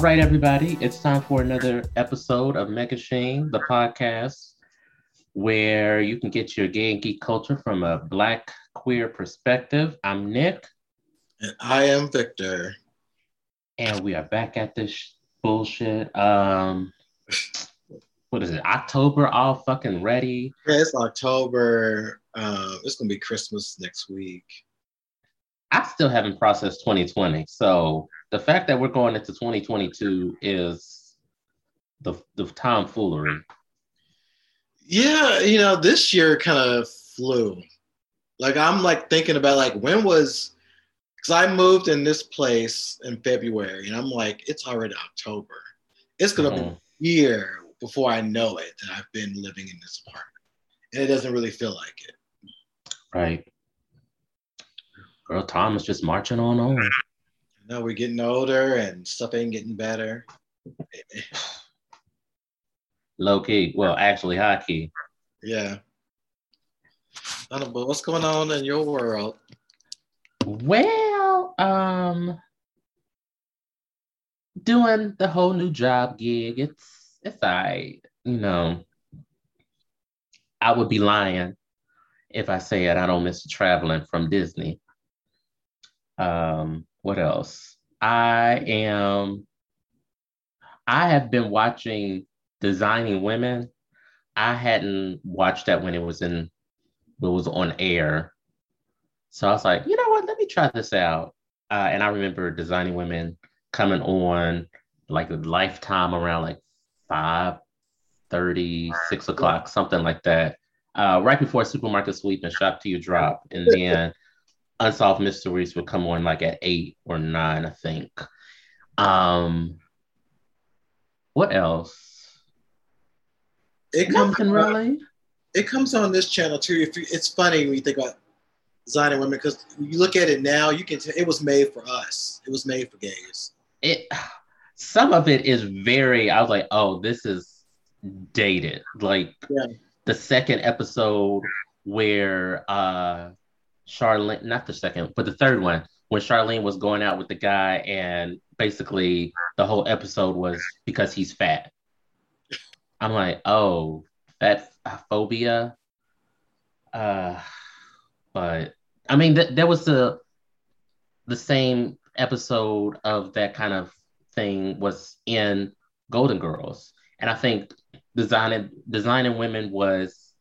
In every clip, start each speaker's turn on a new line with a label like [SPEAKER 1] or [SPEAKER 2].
[SPEAKER 1] All right, everybody, it's time for another episode of Mega Sheen, the podcast where you can get your gay and geek culture from a black queer perspective. I'm Nick.
[SPEAKER 2] And I am Victor.
[SPEAKER 1] And we are back at this bullshit. Um, what is it? October all fucking ready.
[SPEAKER 2] Yeah, it's October. Uh, it's gonna be Christmas next week.
[SPEAKER 1] I still haven't processed 2020. So the fact that we're going into 2022 is the the tomfoolery.
[SPEAKER 2] Yeah, you know, this year kind of flew. Like I'm like thinking about like when was because I moved in this place in February and I'm like, it's already October. It's gonna mm-hmm. be a year before I know it that I've been living in this apartment. And it doesn't really feel like it.
[SPEAKER 1] Right. Girl, Tom is just marching on on.
[SPEAKER 2] No, we're getting older and stuff ain't getting better.
[SPEAKER 1] Low key. Well, actually high key.
[SPEAKER 2] Yeah. I don't know, what's going on in your world?
[SPEAKER 1] Well, um doing the whole new job gig. It's it's I, you know. I would be lying if I said I don't miss traveling from Disney. Um, what else? I am I have been watching Designing Women. I hadn't watched that when it was in it was on air. So I was like, you know what, let me try this out. Uh, and I remember Designing Women coming on like a lifetime around like 5 30, 6 o'clock, something like that. Uh, right before supermarket sweep and shop till you drop. And then Unsolved Mysteries would come on like at eight or nine, I think. Um, what else?
[SPEAKER 2] It
[SPEAKER 1] comes Nothing really.
[SPEAKER 2] It comes on this channel too. If you, it's funny when you think about designing women because you look at it now, you can tell it was made for us. It was made for gays.
[SPEAKER 1] It some of it is very. I was like, oh, this is dated. Like yeah. the second episode where uh Charlene, not the second, but the third one, when Charlene was going out with the guy, and basically the whole episode was because he's fat. I'm like, oh, fat phobia. Uh, but I mean, th- there was the the same episode of that kind of thing was in Golden Girls, and I think designing designing women was,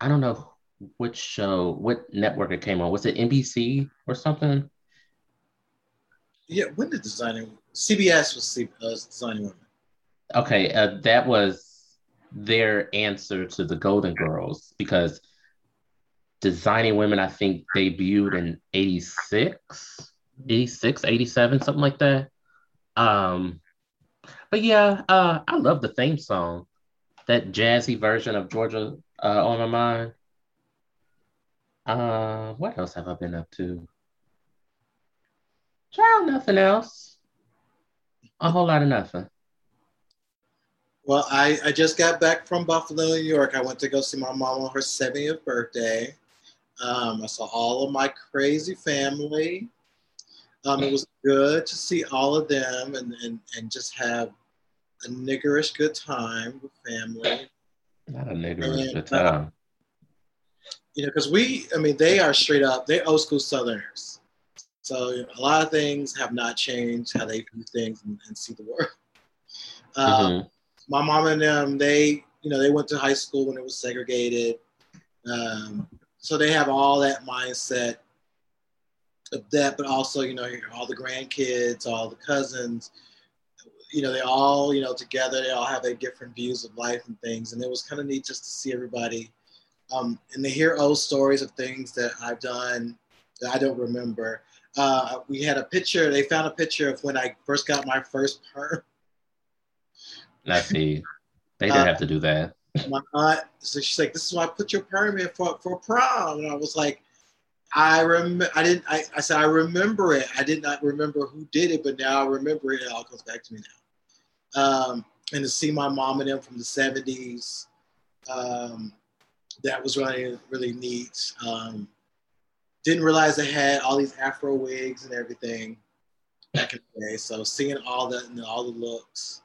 [SPEAKER 1] I don't know which show, what network it came on. Was it NBC or something?
[SPEAKER 2] Yeah, when did Designing CBS was C, uh, Designing Women?
[SPEAKER 1] Okay, uh, that was their answer to the Golden Girls because Designing Women, I think, debuted in 86, 86, 87, something like that. Um, but yeah, uh, I love the theme song, that jazzy version of Georgia uh, on my mind. Uh, what else have I been up to? Child, nothing else. A whole lot of nothing.
[SPEAKER 2] Well, I, I just got back from Buffalo, New York. I went to go see my mom on her 70th birthday. Um, I saw all of my crazy family. Um, it was good to see all of them and, and, and just have a niggerish good time with family.
[SPEAKER 1] Not a niggerish and, good uh, time
[SPEAKER 2] you know, because we, I mean, they are straight up, they're old school Southerners. So you know, a lot of things have not changed how they view things and, and see the world. Um, mm-hmm. My mom and them, they, you know, they went to high school when it was segregated. Um, so they have all that mindset of that, but also, you know, all the grandkids, all the cousins, you know, they all, you know, together, they all have their different views of life and things. And it was kind of neat just to see everybody um, and they hear old stories of things that I've done that I don't remember. Uh, we had a picture. They found a picture of when I first got my first perm.
[SPEAKER 1] I see. They didn't uh, have to do that.
[SPEAKER 2] My aunt, so she's like, "This is why I put your perm in for for prom," and I was like, "I remember. I didn't. I, I said I remember it. I did not remember who did it, but now I remember it. It all comes back to me now." Um, and to see my mom and them from the '70s. Um, that was really really neat. Um, didn't realize they had all these Afro wigs and everything. back in the day. So seeing all that and all the looks.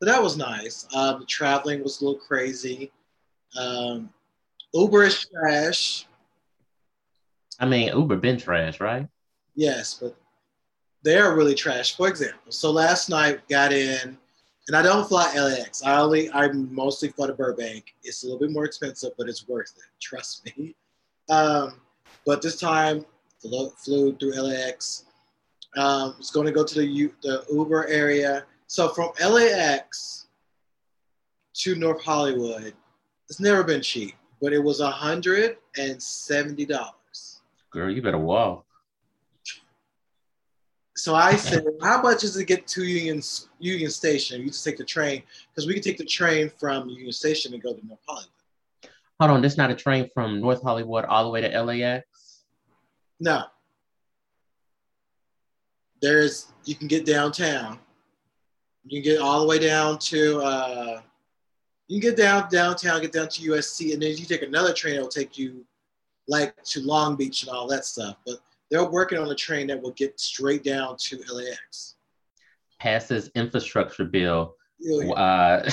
[SPEAKER 2] But that was nice. Um, the traveling was a little crazy. Um, Uber is trash.
[SPEAKER 1] I mean, Uber been trash, right?
[SPEAKER 2] Yes, but they are really trash. For example, so last night got in, and I don't fly LAX. I only I mostly fly to Burbank. It's a little bit more expensive, but it's worth it. Trust me. Um, but this time flew, flew through LAX. Um, was going to go to the the Uber area. So from LAX to North Hollywood, it's never been cheap, but it was hundred and seventy dollars.
[SPEAKER 1] Girl, you better walk.
[SPEAKER 2] So I said, how much does it get to Union Union Station? You just take the train because we can take the train from Union Station and go to North Hollywood.
[SPEAKER 1] Hold on, this not a train from North Hollywood all the way to LAX.
[SPEAKER 2] No. There's you can get downtown. You can get all the way down to uh, you can get down downtown, get down to USC, and then you take another train It'll take you like to Long Beach and all that stuff. But they're working on a train that will get straight down to LAX.
[SPEAKER 1] Passes infrastructure bill. Yeah, uh,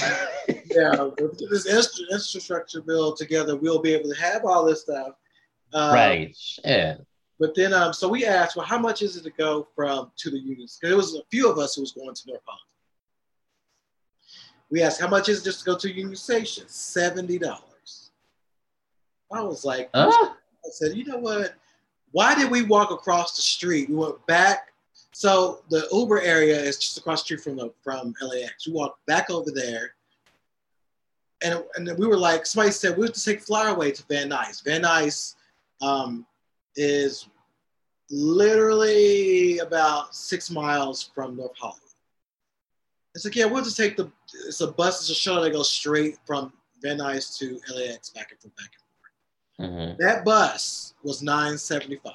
[SPEAKER 2] yeah with this infrastructure bill together, we'll be able to have all this stuff.
[SPEAKER 1] Um, right. Yeah.
[SPEAKER 2] But then, um, so we asked, well, how much is it to go from to the unions? Because there was a few of us who was going to North Hollywood. We asked, how much is it just to go to Union Station? Seventy dollars. I was like, uh? I said, you know what? Why did we walk across the street? We went back. So the Uber area is just across the street from the from LAX. We walked back over there, and and we were like, somebody said we have to take Flyaway to Van Nuys. Van Nuys um, is literally about six miles from North Hollywood. It's like, yeah, we'll just take the. It's a bus. It's a shuttle that goes straight from Van Nuys to LAX back and forth, back and forth. Mm-hmm. That bus was nine seventy five.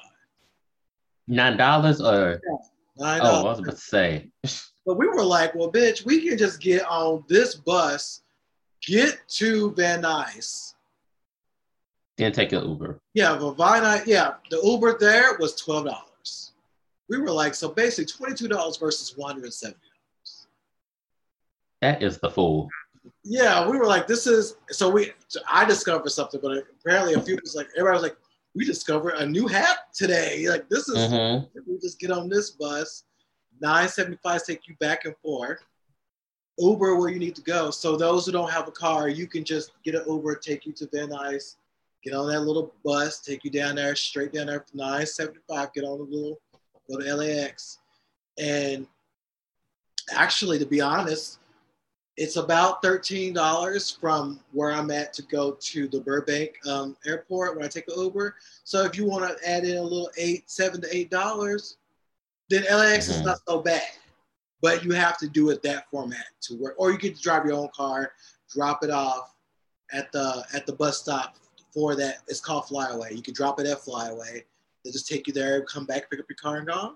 [SPEAKER 1] Nine dollars or
[SPEAKER 2] nine
[SPEAKER 1] oh, I was about to say.
[SPEAKER 2] But we were like, well, bitch, we can just get on this bus, get to Van Nuys.
[SPEAKER 1] Then take an Uber.
[SPEAKER 2] Yeah, but Van Nuys, yeah, the Uber there was twelve dollars. We were like, so basically twenty two dollars versus one hundred seventy dollars.
[SPEAKER 1] That is the fool
[SPEAKER 2] yeah, we were like, this is so we. So I discovered something, but apparently a few was like everybody was like, we discovered a new hat today. Like this is mm-hmm. we just get on this bus, nine seventy five take you back and forth. Uber where you need to go. So those who don't have a car, you can just get an Uber, take you to Van Nuys, get on that little bus, take you down there, straight down there from 975, get on the little, go to LAX. And actually, to be honest, it's about $13 from where I'm at to go to the Burbank um, airport when I take an Uber. So if you want to add in a little eight, seven to eight dollars, then LAX mm-hmm. is not so bad. But you have to do it that format to work, or you get to drive your own car, drop it off at the at the bus stop for that. It's called Flyaway. You can drop it at Flyaway. They just take you there, come back, pick up your car, and go.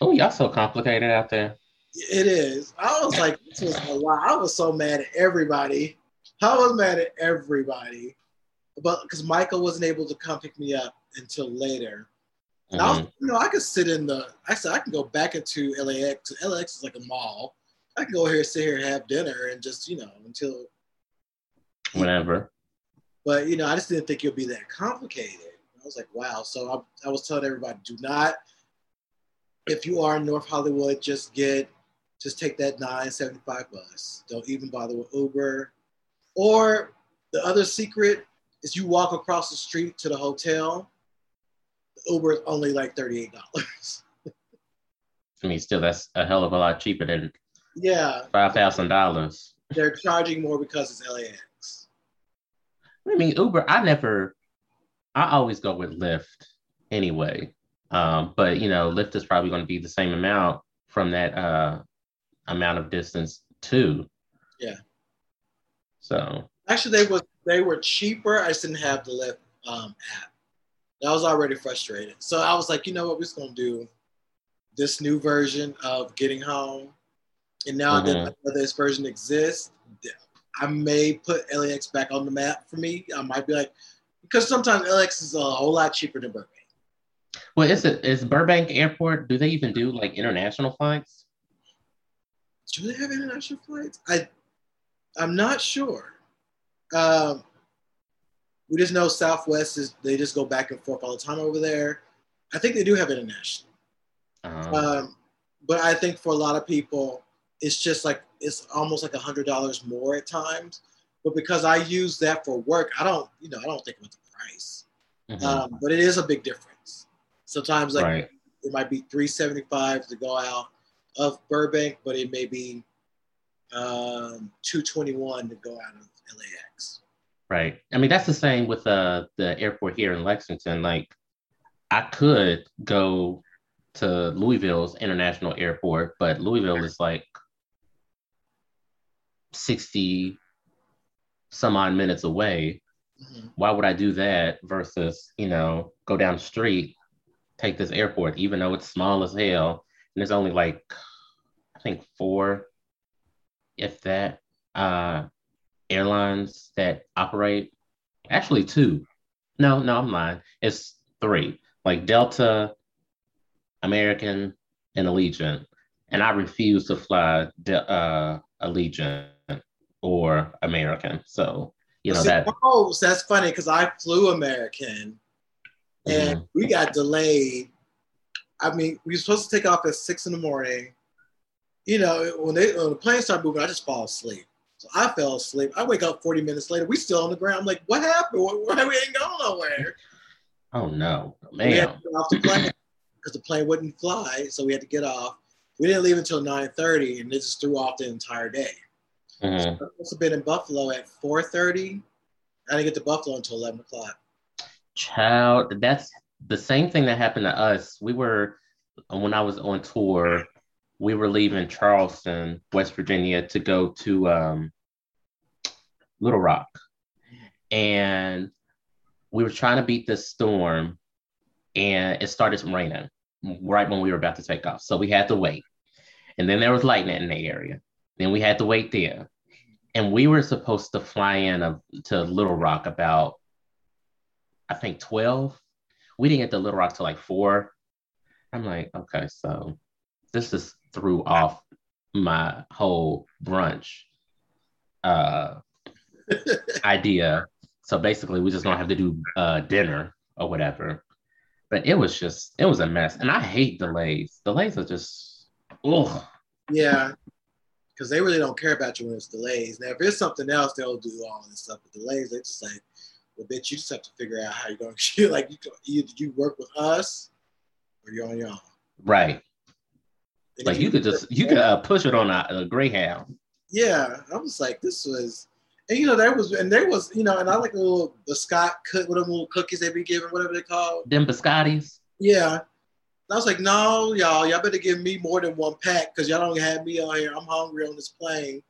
[SPEAKER 1] Oh, y'all so complicated out there.
[SPEAKER 2] It is. I was like, this was a lot. I was so mad at everybody. I was mad at everybody, but because Michael wasn't able to come pick me up until later. Mm-hmm. I was, you know, I could sit in the. I said I can go back into LAX. LAX is like a mall. I can go here, sit here, and have dinner, and just you know until
[SPEAKER 1] whenever.
[SPEAKER 2] But you know, I just didn't think it would be that complicated. I was like, wow. So I, I was telling everybody, do not. If you are in North Hollywood, just get just take that 975 bus. Don't even bother with Uber. Or the other secret is you walk across the street to the hotel. The Uber is only like $38.
[SPEAKER 1] I mean, still, that's a hell of a lot cheaper than
[SPEAKER 2] yeah
[SPEAKER 1] five thousand dollars.
[SPEAKER 2] They're charging more because it's LAX.
[SPEAKER 1] I mean, Uber. I never. I always go with Lyft anyway. Um, but you know, Lyft is probably going to be the same amount from that uh, amount of distance too.
[SPEAKER 2] Yeah.
[SPEAKER 1] So
[SPEAKER 2] actually, they were they were cheaper. I just didn't have the Lyft um, app. I was already frustrated, so I was like, you know what, we're just gonna do this new version of Getting Home, and now mm-hmm. that this version exists, I may put LAX back on the map for me. I might be like, because sometimes LAX is a whole lot cheaper than Burbank.
[SPEAKER 1] Well, is it is Burbank Airport? Do they even do like international flights?
[SPEAKER 2] Do they have international flights? I I'm not sure. Um, we just know Southwest is they just go back and forth all the time over there. I think they do have international. Uh-huh. Um, but I think for a lot of people, it's just like it's almost like a hundred dollars more at times. But because I use that for work, I don't, you know, I don't think about the price. Mm-hmm. Um, but it is a big difference. Sometimes like right. it might be three seventy five to go out of Burbank, but it may be um, two twenty one to go out of LAX.
[SPEAKER 1] Right. I mean, that's the same with uh, the airport here in Lexington. Like, I could go to Louisville's international airport, but Louisville is like 60 some odd minutes away. Mm-hmm. Why would I do that versus, you know, go down the street, take this airport, even though it's small as hell, there's only like, I think four, if that, uh, airlines that operate. Actually, two. No, no, I'm lying. It's three. Like Delta, American, and Allegiant. And I refuse to fly De- uh, Allegiant or American. So you know See, that.
[SPEAKER 2] Oh, that's funny because I flew American, and mm-hmm. we got delayed. I mean, we were supposed to take off at six in the morning. You know, when they when the plane started moving, I just fall asleep. So I fell asleep. I wake up 40 minutes later. We still on the ground. I'm like, what happened? Why we ain't going nowhere?
[SPEAKER 1] Oh no, man! We had to
[SPEAKER 2] get off the plane because the plane wouldn't fly, so we had to get off. We didn't leave until 9:30, and it just threw off the entire day. Mm-hmm. So I must have been in Buffalo at 4:30. I didn't get to Buffalo until 11 o'clock.
[SPEAKER 1] Child, that's the same thing that happened to us. We were when I was on tour. We were leaving Charleston, West Virginia, to go to um, Little Rock, and we were trying to beat this storm, and it started raining right when we were about to take off. So we had to wait, and then there was lightning in the area. Then we had to wait there. And we were supposed to fly in a, to Little Rock about, I think, 12. We didn't get to Little Rock till like four. I'm like, okay, so this just threw off my whole brunch uh, idea. So basically, we just don't have to do uh, dinner or whatever. But it was just, it was a mess. And I hate delays. Delays are just, ugh.
[SPEAKER 2] Yeah because they really don't care about you when it's delays. Now, if it's something else, they'll do all this stuff. But delays, they just like, well, bitch, you just have to figure out how you're going to like. You either you work with us or you're on your own.
[SPEAKER 1] Right. And like you, you could just you could uh, push it on a, a, Greyhound.
[SPEAKER 2] Yeah, I was like, this was, and you know, there was, and there was, you know, and I like a little biscuit, cut, with them little cookies they be giving, whatever they call
[SPEAKER 1] them biscottis.
[SPEAKER 2] Yeah, I was like, no, y'all, y'all better give me more than one pack because y'all don't have me on here. I'm hungry on this plane.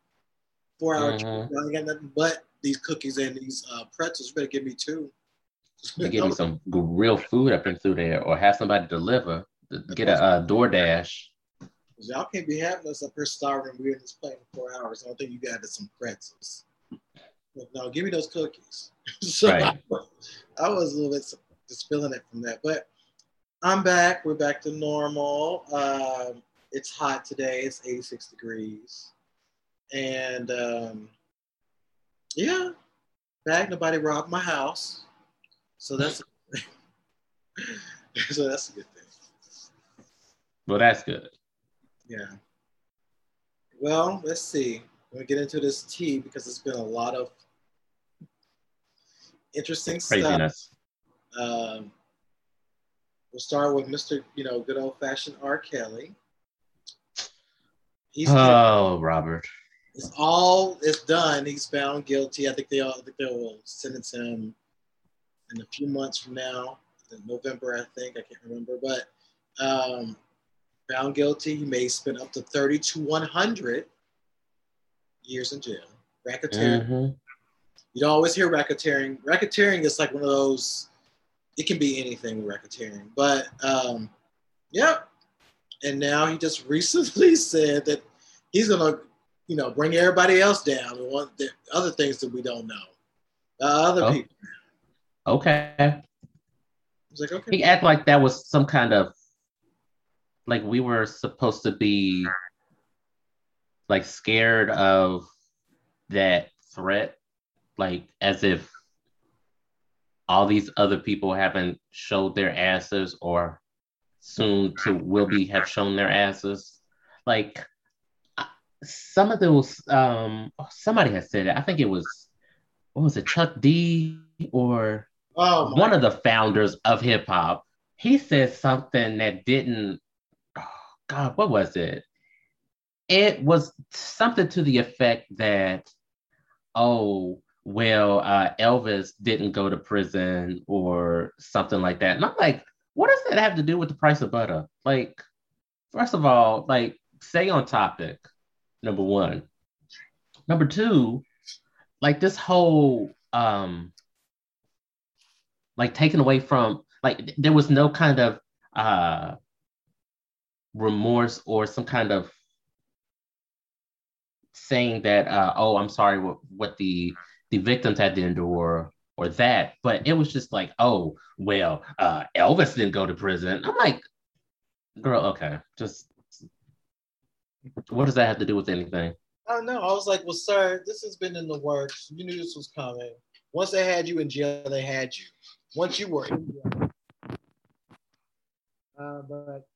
[SPEAKER 2] Four hour mm-hmm. I ain't got nothing but these cookies and these uh, pretzels. You better give me two.
[SPEAKER 1] Give me some real food up and through there, or have somebody deliver. Get a uh, DoorDash.
[SPEAKER 2] Y'all can't be having us up here starving. We're in this plane for four hours. I don't think you got us some pretzels. But no, give me those cookies. so right. I, I was a little bit just feeling it from that, but I'm back. We're back to normal. Um, it's hot today. It's 86 degrees. And um, yeah, back. Nobody robbed my house. So that's so that's a good thing.
[SPEAKER 1] Well, that's good.
[SPEAKER 2] Yeah. Well, let's see. We're gonna get into this tea because it's been a lot of interesting Craziness. stuff. Um, We'll start with Mr. You know, good old fashioned R. Kelly.
[SPEAKER 1] He's oh. Robert.
[SPEAKER 2] It's all it's done. He's found guilty. I think they all I think they will sentence him in a few months from now, in November, I think. I can't remember, but um, found guilty. He may spend up to 30 to 100 years in jail. Racketeering. Mm-hmm. You don't always hear racketeering. Racketeering is like one of those it can be anything racketeering. But um, yep. And now he just recently said that he's gonna, you know, bring everybody else down and want the other things that we don't know. Uh, other oh. people.
[SPEAKER 1] Okay.
[SPEAKER 2] was like, okay.
[SPEAKER 1] He acted like that was some kind of like we were supposed to be like scared of that threat, like as if all these other people haven't showed their asses or soon to will be have shown their asses. Like some of those, um, somebody has said it. I think it was, what was it, Chuck D or oh one of the founders of hip hop. He said something that didn't. Oh God, what was it? It was something to the effect that, oh, well, uh, Elvis didn't go to prison or something like that. And I'm like, what does that have to do with the price of butter? Like, first of all, like, stay on topic, number one. Number two, like this whole um like taken away from like there was no kind of uh remorse or some kind of saying that uh oh I'm sorry what what the the victims had to endure or that, but it was just like, oh, well, uh, Elvis didn't go to prison. I'm like, girl, okay, just what does that have to do with anything?
[SPEAKER 2] I don't know. I was like, well, sir, this has been in the works. You knew this was coming. Once they had you in jail, they had you. Once you were in jail. Uh, but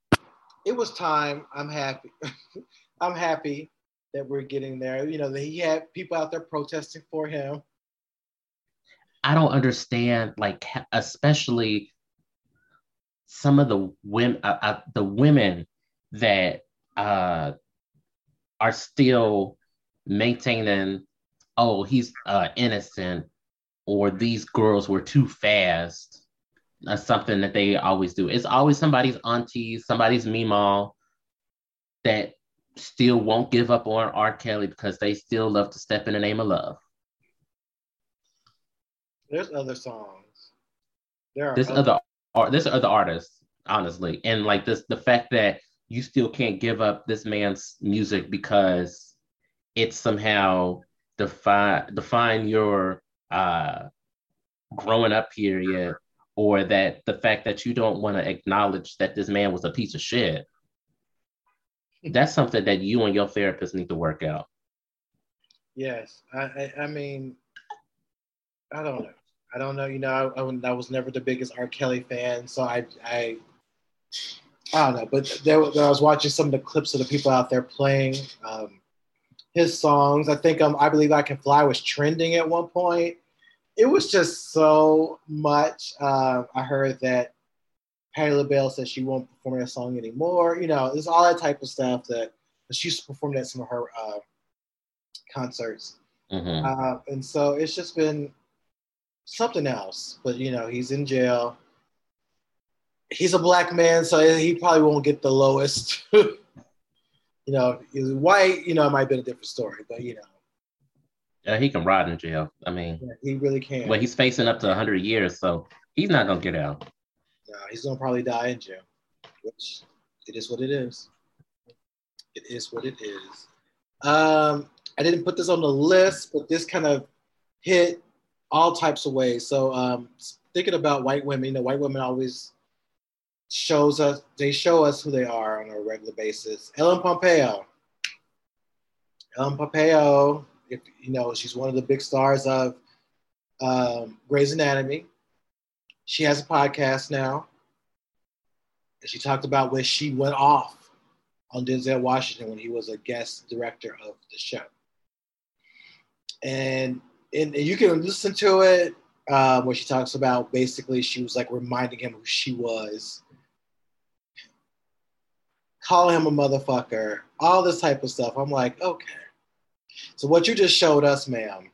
[SPEAKER 2] it was time. I'm happy. I'm happy that we're getting there. You know, that he had people out there protesting for him.
[SPEAKER 1] I don't understand, like especially some of the women, uh, uh, the women that uh, are still maintaining, oh, he's uh, innocent, or these girls were too fast. That's something that they always do. It's always somebody's auntie, somebody's mima that still won't give up on R. Kelly because they still love to step in the name of love.
[SPEAKER 2] There's other songs. There are
[SPEAKER 1] there's other, other there's other artists, honestly. And like this the fact that you still can't give up this man's music because it's somehow define define your uh growing up period or that the fact that you don't want to acknowledge that this man was a piece of shit that's something that you and your therapist need to work out.
[SPEAKER 2] Yes, I, I, I mean, I don't know. I don't know. You know, I, I, I, was never the biggest R. Kelly fan, so I, I, I don't know. But there, I was watching some of the clips of the people out there playing um, his songs. I think um, I believe I Can Fly was trending at one point. It was just so much. Uh, I heard that Patti LaBelle says she won't perform that song anymore. You know, there's all that type of stuff that she used to perform at some of her uh, concerts. Mm-hmm. Uh, and so it's just been something else. But you know, he's in jail. He's a black man, so he probably won't get the lowest. you know, he's white. You know, it might be a different story, but you know.
[SPEAKER 1] Yeah, he can rot in jail. I mean,
[SPEAKER 2] yeah, he really can.
[SPEAKER 1] Well, he's facing up to 100 years, so he's not gonna get out.
[SPEAKER 2] No, he's gonna probably die in jail, which it is what it is. It is what it is. Um, I didn't put this on the list, but this kind of hit all types of ways. So um, thinking about white women, you know, white women always shows us they show us who they are on a regular basis. Ellen Pompeo. Ellen Pompeo, if you know, she's one of the big stars of um, Grey's Anatomy. She has a podcast now. And she talked about where she went off on Denzel Washington when he was a guest director of the show. And, and, and you can listen to it uh, where she talks about basically she was like reminding him who she was, calling him a motherfucker, all this type of stuff. I'm like, okay. So what you just showed us, ma'am,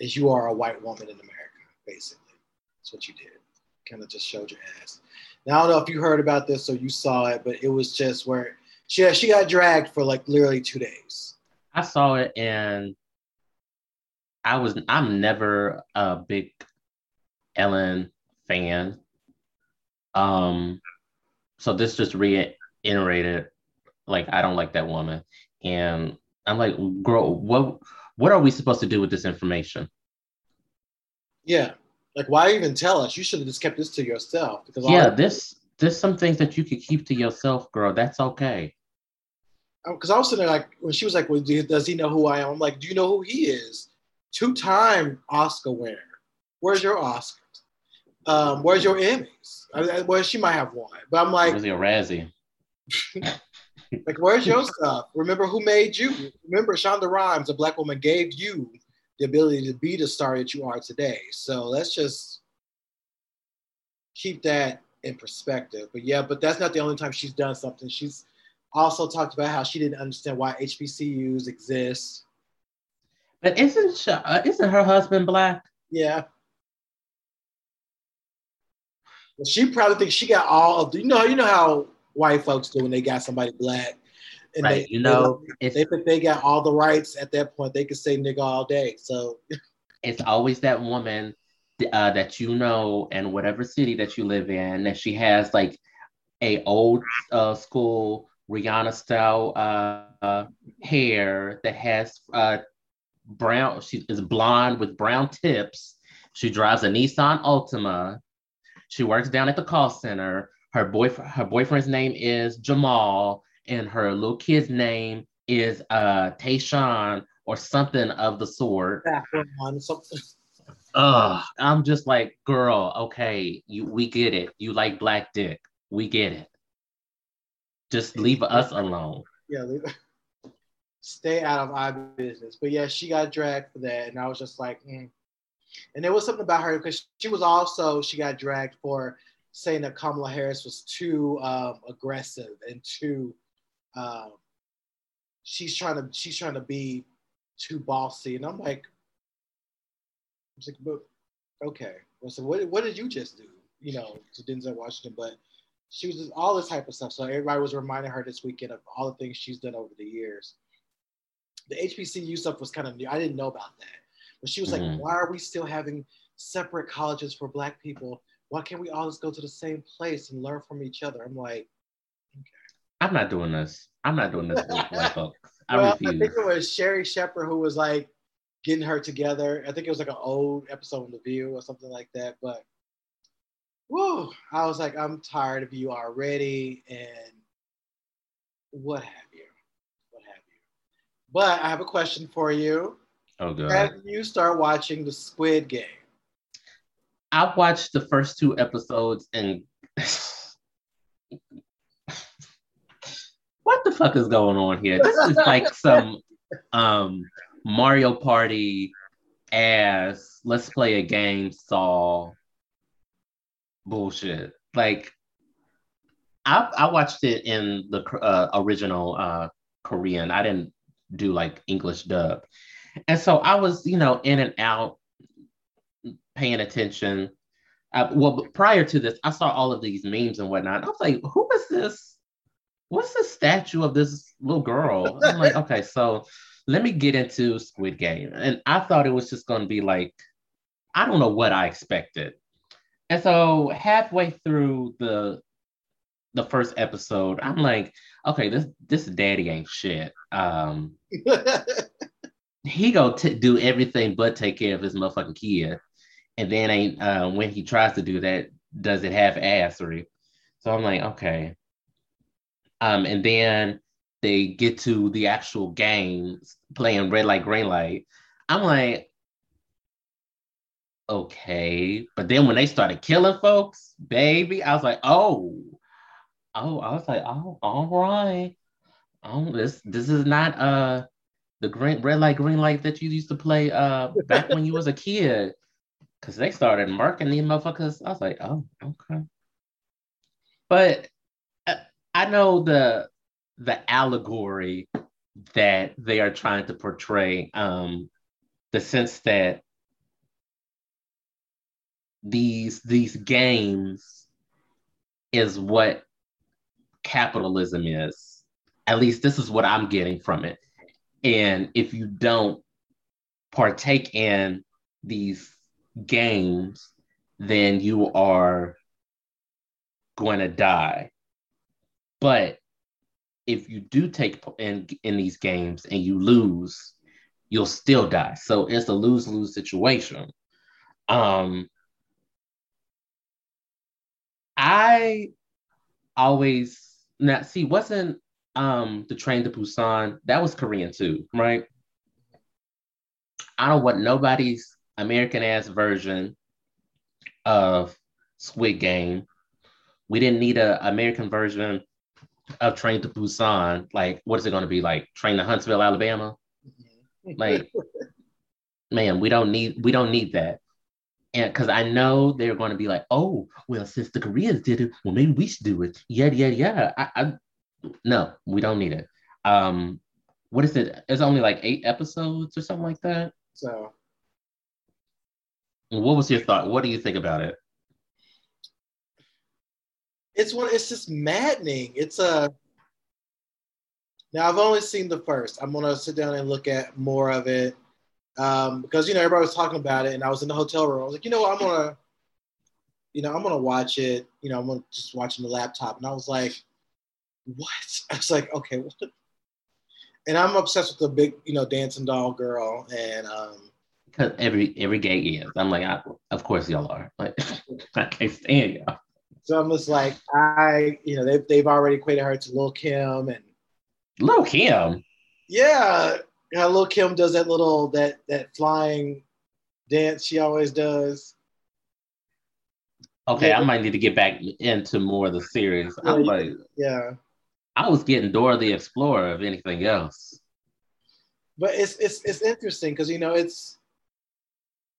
[SPEAKER 2] is you are a white woman in America, basically. That's what you did. Kind of just showed your ass. Now I don't know if you heard about this or you saw it, but it was just where she she got dragged for like literally two days.
[SPEAKER 1] I saw it and I was I'm never a big Ellen fan. Um so this just reiterated like I don't like that woman. And I'm like, girl, what what are we supposed to do with this information?
[SPEAKER 2] Yeah, Like, why even tell us? You should have just kept this to yourself.
[SPEAKER 1] Because yeah, this there's some things that you could keep to yourself, girl. That's okay.
[SPEAKER 2] Because I was sitting there like when she was like, well, "Does he know who I am?" I'm like, "Do you know who he is? Two-time Oscar winner. Where's your Oscars? Um, where's your Emmys? I well, she might have one, but I'm like,
[SPEAKER 1] where's your Razzie?
[SPEAKER 2] like, where's your stuff? Remember who made you? Remember Shonda Rhimes, a black woman, gave you the ability to be the star that you are today. So let's just keep that in perspective. But yeah, but that's not the only time she's done something. She's also talked about how she didn't understand why HBCUs exist.
[SPEAKER 1] But isn't she, uh, isn't her husband black?
[SPEAKER 2] Yeah. Well, she probably thinks she got all of the, you know you know how white folks do when they got somebody black.
[SPEAKER 1] And right, they, you know,
[SPEAKER 2] they, they think they got all the rights at that point. They could say nigga all day. So
[SPEAKER 1] it's always that woman uh, that you know and whatever city that you live in that she has like a old uh, school Rihanna style uh, hair that has uh, brown. She is blonde with brown tips. She drives a Nissan Altima. She works down at the call center. Her boyfriend, her boyfriend's name is Jamal, and her little kid's name is uh Tayshawn or something of the sort. something. Uh, I'm just like, girl, okay, you we get it. You like black dick. We get it. Just leave us alone.
[SPEAKER 2] Yeah, leave, stay out of our business. But yeah, she got dragged for that, and I was just like, mm. and there was something about her because she was also she got dragged for saying that Kamala Harris was too um, aggressive and too. Um, she's trying to she's trying to be too bossy, and I'm like, I was like, but okay. Well, so what, what did you just do? You know, to Denzel Washington, but she was just all this type of stuff. So everybody was reminding her this weekend of all the things she's done over the years. The HBCU stuff was kind of new. I didn't know about that. But she was mm-hmm. like, why are we still having separate colleges for black people? Why can't we all just go to the same place and learn from each other? I'm like,
[SPEAKER 1] okay. I'm not doing this. I'm not doing this with black folks. I well, refuse.
[SPEAKER 2] I think it was Sherri Shepherd who was like, getting her together. I think it was like an old episode of The View or something like that. But whoa, I was like, I'm tired of you already, and what have you, what have you. But I have a question for you.
[SPEAKER 1] Oh god.
[SPEAKER 2] Have you start watching the Squid Game?
[SPEAKER 1] I watched the first two episodes and what the fuck is going on here? This is like some um Mario Party ass let's play a game saw bullshit. Like I I watched it in the uh, original uh, Korean. I didn't do like English dub. And so I was, you know, in and out paying attention. Uh, well, prior to this, I saw all of these memes and whatnot. I was like, who is this? What's the statue of this little girl? I'm like, okay, so let me get into Squid Game. And I thought it was just going to be like, I don't know what I expected. And so halfway through the the first episode, I'm like, okay, this this daddy ain't shit. Um, he go t- do everything but take care of his motherfucking kid, and then uh, when he tries to do that, does it half assery. So I'm like, okay. Um, and then they get to the actual games playing red light, green light, I'm like, okay. But then when they started killing folks, baby, I was like, oh, oh, I was like, oh, all right. Oh, this this is not uh the green red light, green light that you used to play uh back when you was a kid. Cause they started marking these motherfuckers. I was like, oh, okay. But uh, I know the the allegory that they are trying to portray um, the sense that these these games is what capitalism is at least this is what i'm getting from it and if you don't partake in these games then you are going to die but if you do take in in these games and you lose, you'll still die. So it's a lose lose situation. Um, I always now see wasn't um the train to Busan that was Korean too, right? I don't want nobody's American ass version of Squid Game. We didn't need an American version of Train to Busan. Like, what is it going to be like? Train to Huntsville, Alabama? Like, man, we don't need we don't need that. And because I know they're going to be like, oh, well, since the Koreans did it, well, maybe we should do it. Yeah, yeah, yeah. I, I no, we don't need it. Um, what is it? It's only like eight episodes or something like that.
[SPEAKER 2] So,
[SPEAKER 1] what was your thought? What do you think about it?
[SPEAKER 2] It's one. It's just maddening. It's a. Now I've only seen the first. I'm gonna sit down and look at more of it um, because you know everybody was talking about it, and I was in the hotel room. I was like, you know, what? I'm gonna, you know, I'm gonna watch it. You know, I'm gonna just watching the laptop, and I was like, what? I was like, okay, what? And I'm obsessed with the big, you know, dancing doll girl, and um,
[SPEAKER 1] because every every gay is. I'm like, I, of course y'all are. Like, I can't stand y'all.
[SPEAKER 2] So I'm just like, I, you know, they've they've already equated her to Lil Kim and
[SPEAKER 1] Lil Kim.
[SPEAKER 2] Yeah, how Lil Kim does that little that that flying dance she always does.
[SPEAKER 1] Okay, yeah. I might need to get back into more of the series.
[SPEAKER 2] Yeah,
[SPEAKER 1] I'm like,
[SPEAKER 2] yeah.
[SPEAKER 1] I was getting Dora the Explorer, of anything else.
[SPEAKER 2] But it's it's it's interesting because you know it's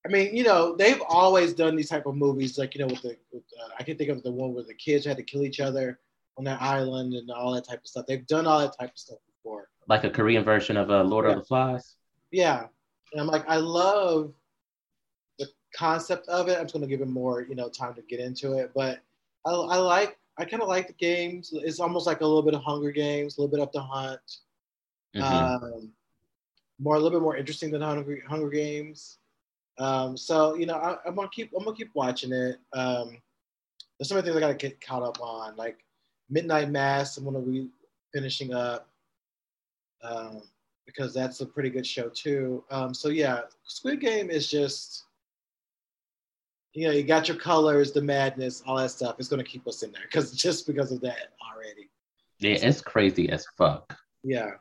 [SPEAKER 2] I mean, you know, they've always done these type of movies, like you know, with the with, uh, I can think of the one where the kids had to kill each other on that island and all that type of stuff. They've done all that type of stuff before,
[SPEAKER 1] like a Korean version of uh, Lord yeah. of the Flies.
[SPEAKER 2] Yeah, and I'm like, I love the concept of it. I'm just gonna give it more, you know, time to get into it, but I, I like, I kind of like the games. It's almost like a little bit of Hunger Games, a little bit of the hunt. Mm-hmm. Um, more a little bit more interesting than Hunger, Hunger Games. Um, so you know, I, am gonna keep I'm gonna keep watching it. Um, there's so many things I gotta get caught up on, like Midnight Mass. I'm gonna be finishing up um, because that's a pretty good show too. Um, so yeah, Squid Game is just you know you got your colors, the madness, all that stuff. It's gonna keep us in there because just because of that already.
[SPEAKER 1] Yeah, it's crazy as fuck.
[SPEAKER 2] Yeah.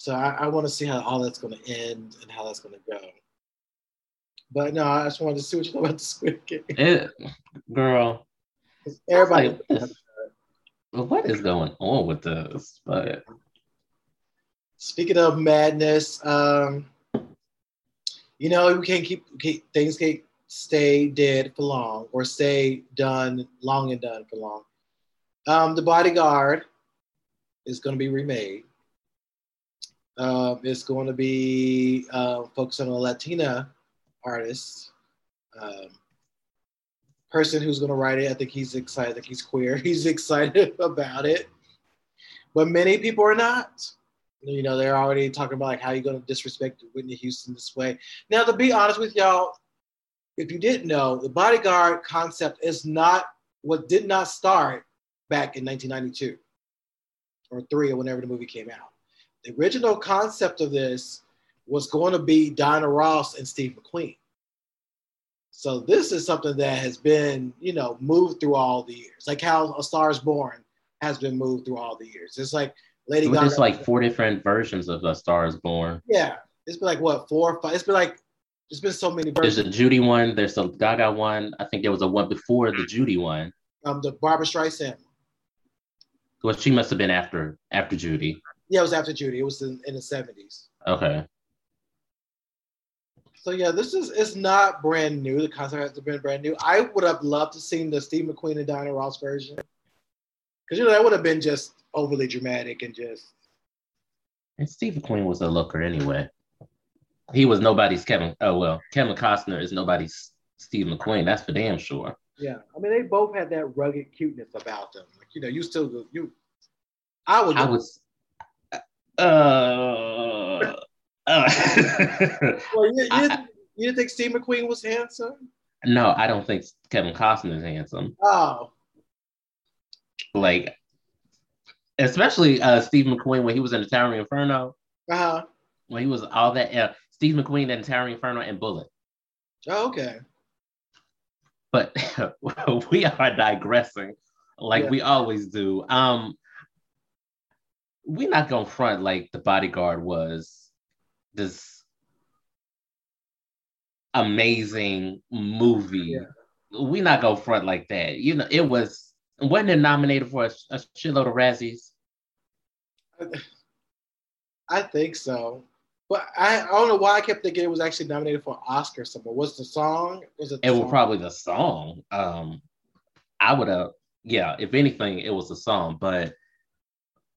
[SPEAKER 2] So I, I want to see how all that's going to end and how that's going to go. But no, I just wanted to see what you thought about the Squid Game.
[SPEAKER 1] It, girl,
[SPEAKER 2] everybody.
[SPEAKER 1] Like, what is going on with this? But
[SPEAKER 2] speaking of madness, um, you know, we can't keep, keep things can't stay dead for long or stay done long and done for long. Um, the Bodyguard is going to be remade. Uh, it's going to be uh, focused on a Latina artist, um, person who's going to write it. I think he's excited. I think he's queer. He's excited about it, but many people are not. You know, they're already talking about like how you're going to disrespect Whitney Houston this way. Now, to be honest with y'all, if you didn't know, the bodyguard concept is not what did not start back in 1992 or three or whenever the movie came out. The original concept of this was going to be Diana Ross and Steve McQueen. So this is something that has been, you know, moved through all the years, like how A Star Is Born has been moved through all the years. It's like Lady
[SPEAKER 1] Gaga. There's like four different versions of A Star Is Born.
[SPEAKER 2] Yeah, it's been like what four or five. It's been like there's been so many
[SPEAKER 1] versions. There's a Judy one. There's a Gaga one. I think there was a one before the Judy one.
[SPEAKER 2] Um, the Barbra Streisand.
[SPEAKER 1] Well, she must have been after after Judy.
[SPEAKER 2] Yeah, it was after Judy. It was in, in the 70s.
[SPEAKER 1] Okay.
[SPEAKER 2] So yeah, this is it's not brand new. The concept hasn't been brand new. I would have loved to seen the Steve McQueen and Diana Ross version. Because you know that would have been just overly dramatic and just
[SPEAKER 1] and Steve McQueen was a looker anyway. He was nobody's Kevin. Oh well, Kevin Costner is nobody's Steve McQueen. That's for damn sure.
[SPEAKER 2] Yeah, I mean they both had that rugged cuteness about them. Like you know, you still go you. I would.
[SPEAKER 1] I was. Uh.
[SPEAKER 2] Uh, well, you, you, I, you didn't think Steve McQueen was handsome?
[SPEAKER 1] No, I don't think Kevin Costner is handsome.
[SPEAKER 2] Oh.
[SPEAKER 1] Like, especially uh, Steve McQueen when he was in the Towering Inferno.
[SPEAKER 2] Uh-huh.
[SPEAKER 1] When he was all that, uh, Steve McQueen in Towering Inferno and Bullitt.
[SPEAKER 2] Oh, okay.
[SPEAKER 1] but we are digressing like yeah. we always do. Um, we're not gonna front like the bodyguard was this amazing movie. Yeah. We're not gonna front like that. You know, it was wasn't it nominated for a, a shitload of Razzies?
[SPEAKER 2] I think so. But I, I don't know why I kept thinking it was actually nominated for an Oscar somewhere. Was the song? Was it?
[SPEAKER 1] it was probably the song. Um, I would have. Yeah, if anything, it was the song. But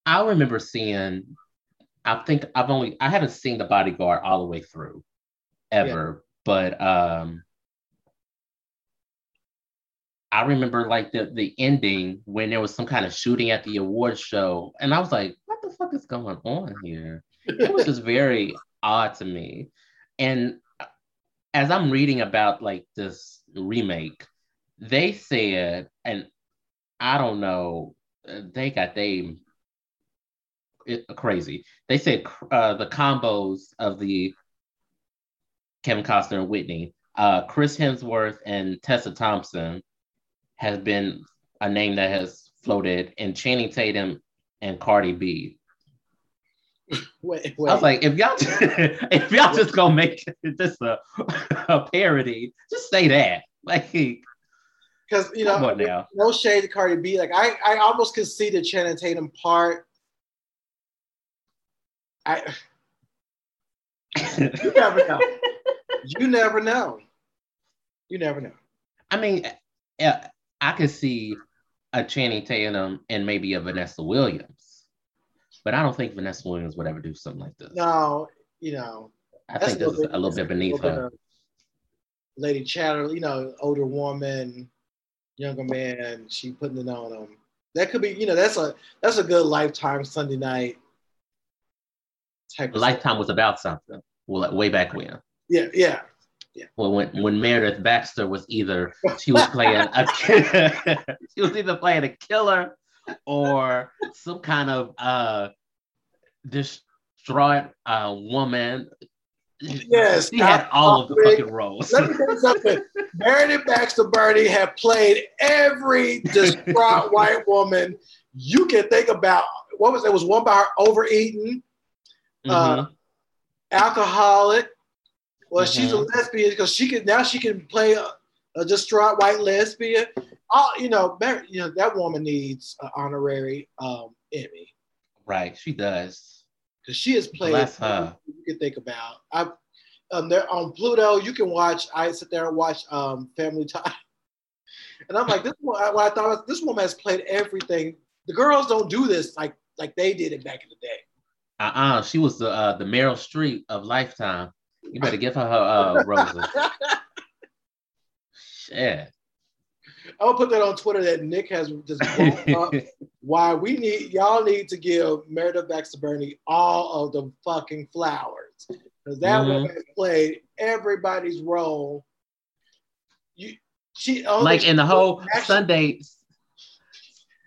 [SPEAKER 1] I remember seeing. I think I've only I haven't seen The Bodyguard all the way through, ever. Yeah. But um, I remember like the the ending when there was some kind of shooting at the award show, and I was like, "What the fuck is going on here?" it was just very odd to me. And as I'm reading about like this remake, they said, and I don't know, they got they crazy. They said uh, the combos of the Kevin Costner and Whitney, uh, Chris Hemsworth and Tessa Thompson has been a name that has floated, and Channing Tatum and Cardi B Wait, wait. I was like, if y'all if y'all just gonna make this a, a parody, just say that. Like
[SPEAKER 2] because you know no shade to Cardi B. Like I I almost could see the Channing Tatum part. I you never know. You never know. You never know.
[SPEAKER 1] I mean, eh, I could see a Channing Tatum and maybe a Vanessa Williams but I don't think Vanessa Williams would ever do something like this.
[SPEAKER 2] No, you know.
[SPEAKER 1] I think this is a little bit beneath her.
[SPEAKER 2] Lady Chatter, you know, older woman, younger man, she putting it on him. That could be, you know, that's a that's a good lifetime Sunday night
[SPEAKER 1] type. Lifetime was about something. Well, like way back when.
[SPEAKER 2] Yeah, yeah. Yeah.
[SPEAKER 1] Well, when, when Meredith Baxter was either she was playing a she was either playing a killer or some kind of uh distraught uh woman.
[SPEAKER 2] Yes,
[SPEAKER 1] she had all of the fucking roles.
[SPEAKER 2] Let me tell you something. Meredith Baxter Birney had played every distraught white woman you can think about. What was it? Was one about her overeating, uh, mm-hmm. alcoholic. Well, she's a mm-hmm. lesbian because she can now she can play a, a distraught white lesbian all you know, you know that woman needs an honorary um, Emmy.
[SPEAKER 1] Right, she does.
[SPEAKER 2] Because she has played. Bless her. You can think about. I um, there on Pluto. You can watch. I sit there and watch um, Family Time, and I'm like, this one. I, I thought this woman has played everything. The girls don't do this like like they did it back in the day.
[SPEAKER 1] Uh uh-uh, uh she was the uh, the Meryl Streep of Lifetime. You better give her her uh, roses. Shit.
[SPEAKER 2] I'm gonna put that on Twitter that Nick has just up why we need y'all need to give Meredith Baxter Birney all of the fucking flowers because that mm-hmm. woman played everybody's role. You, she
[SPEAKER 1] like in the whole actually, Sunday.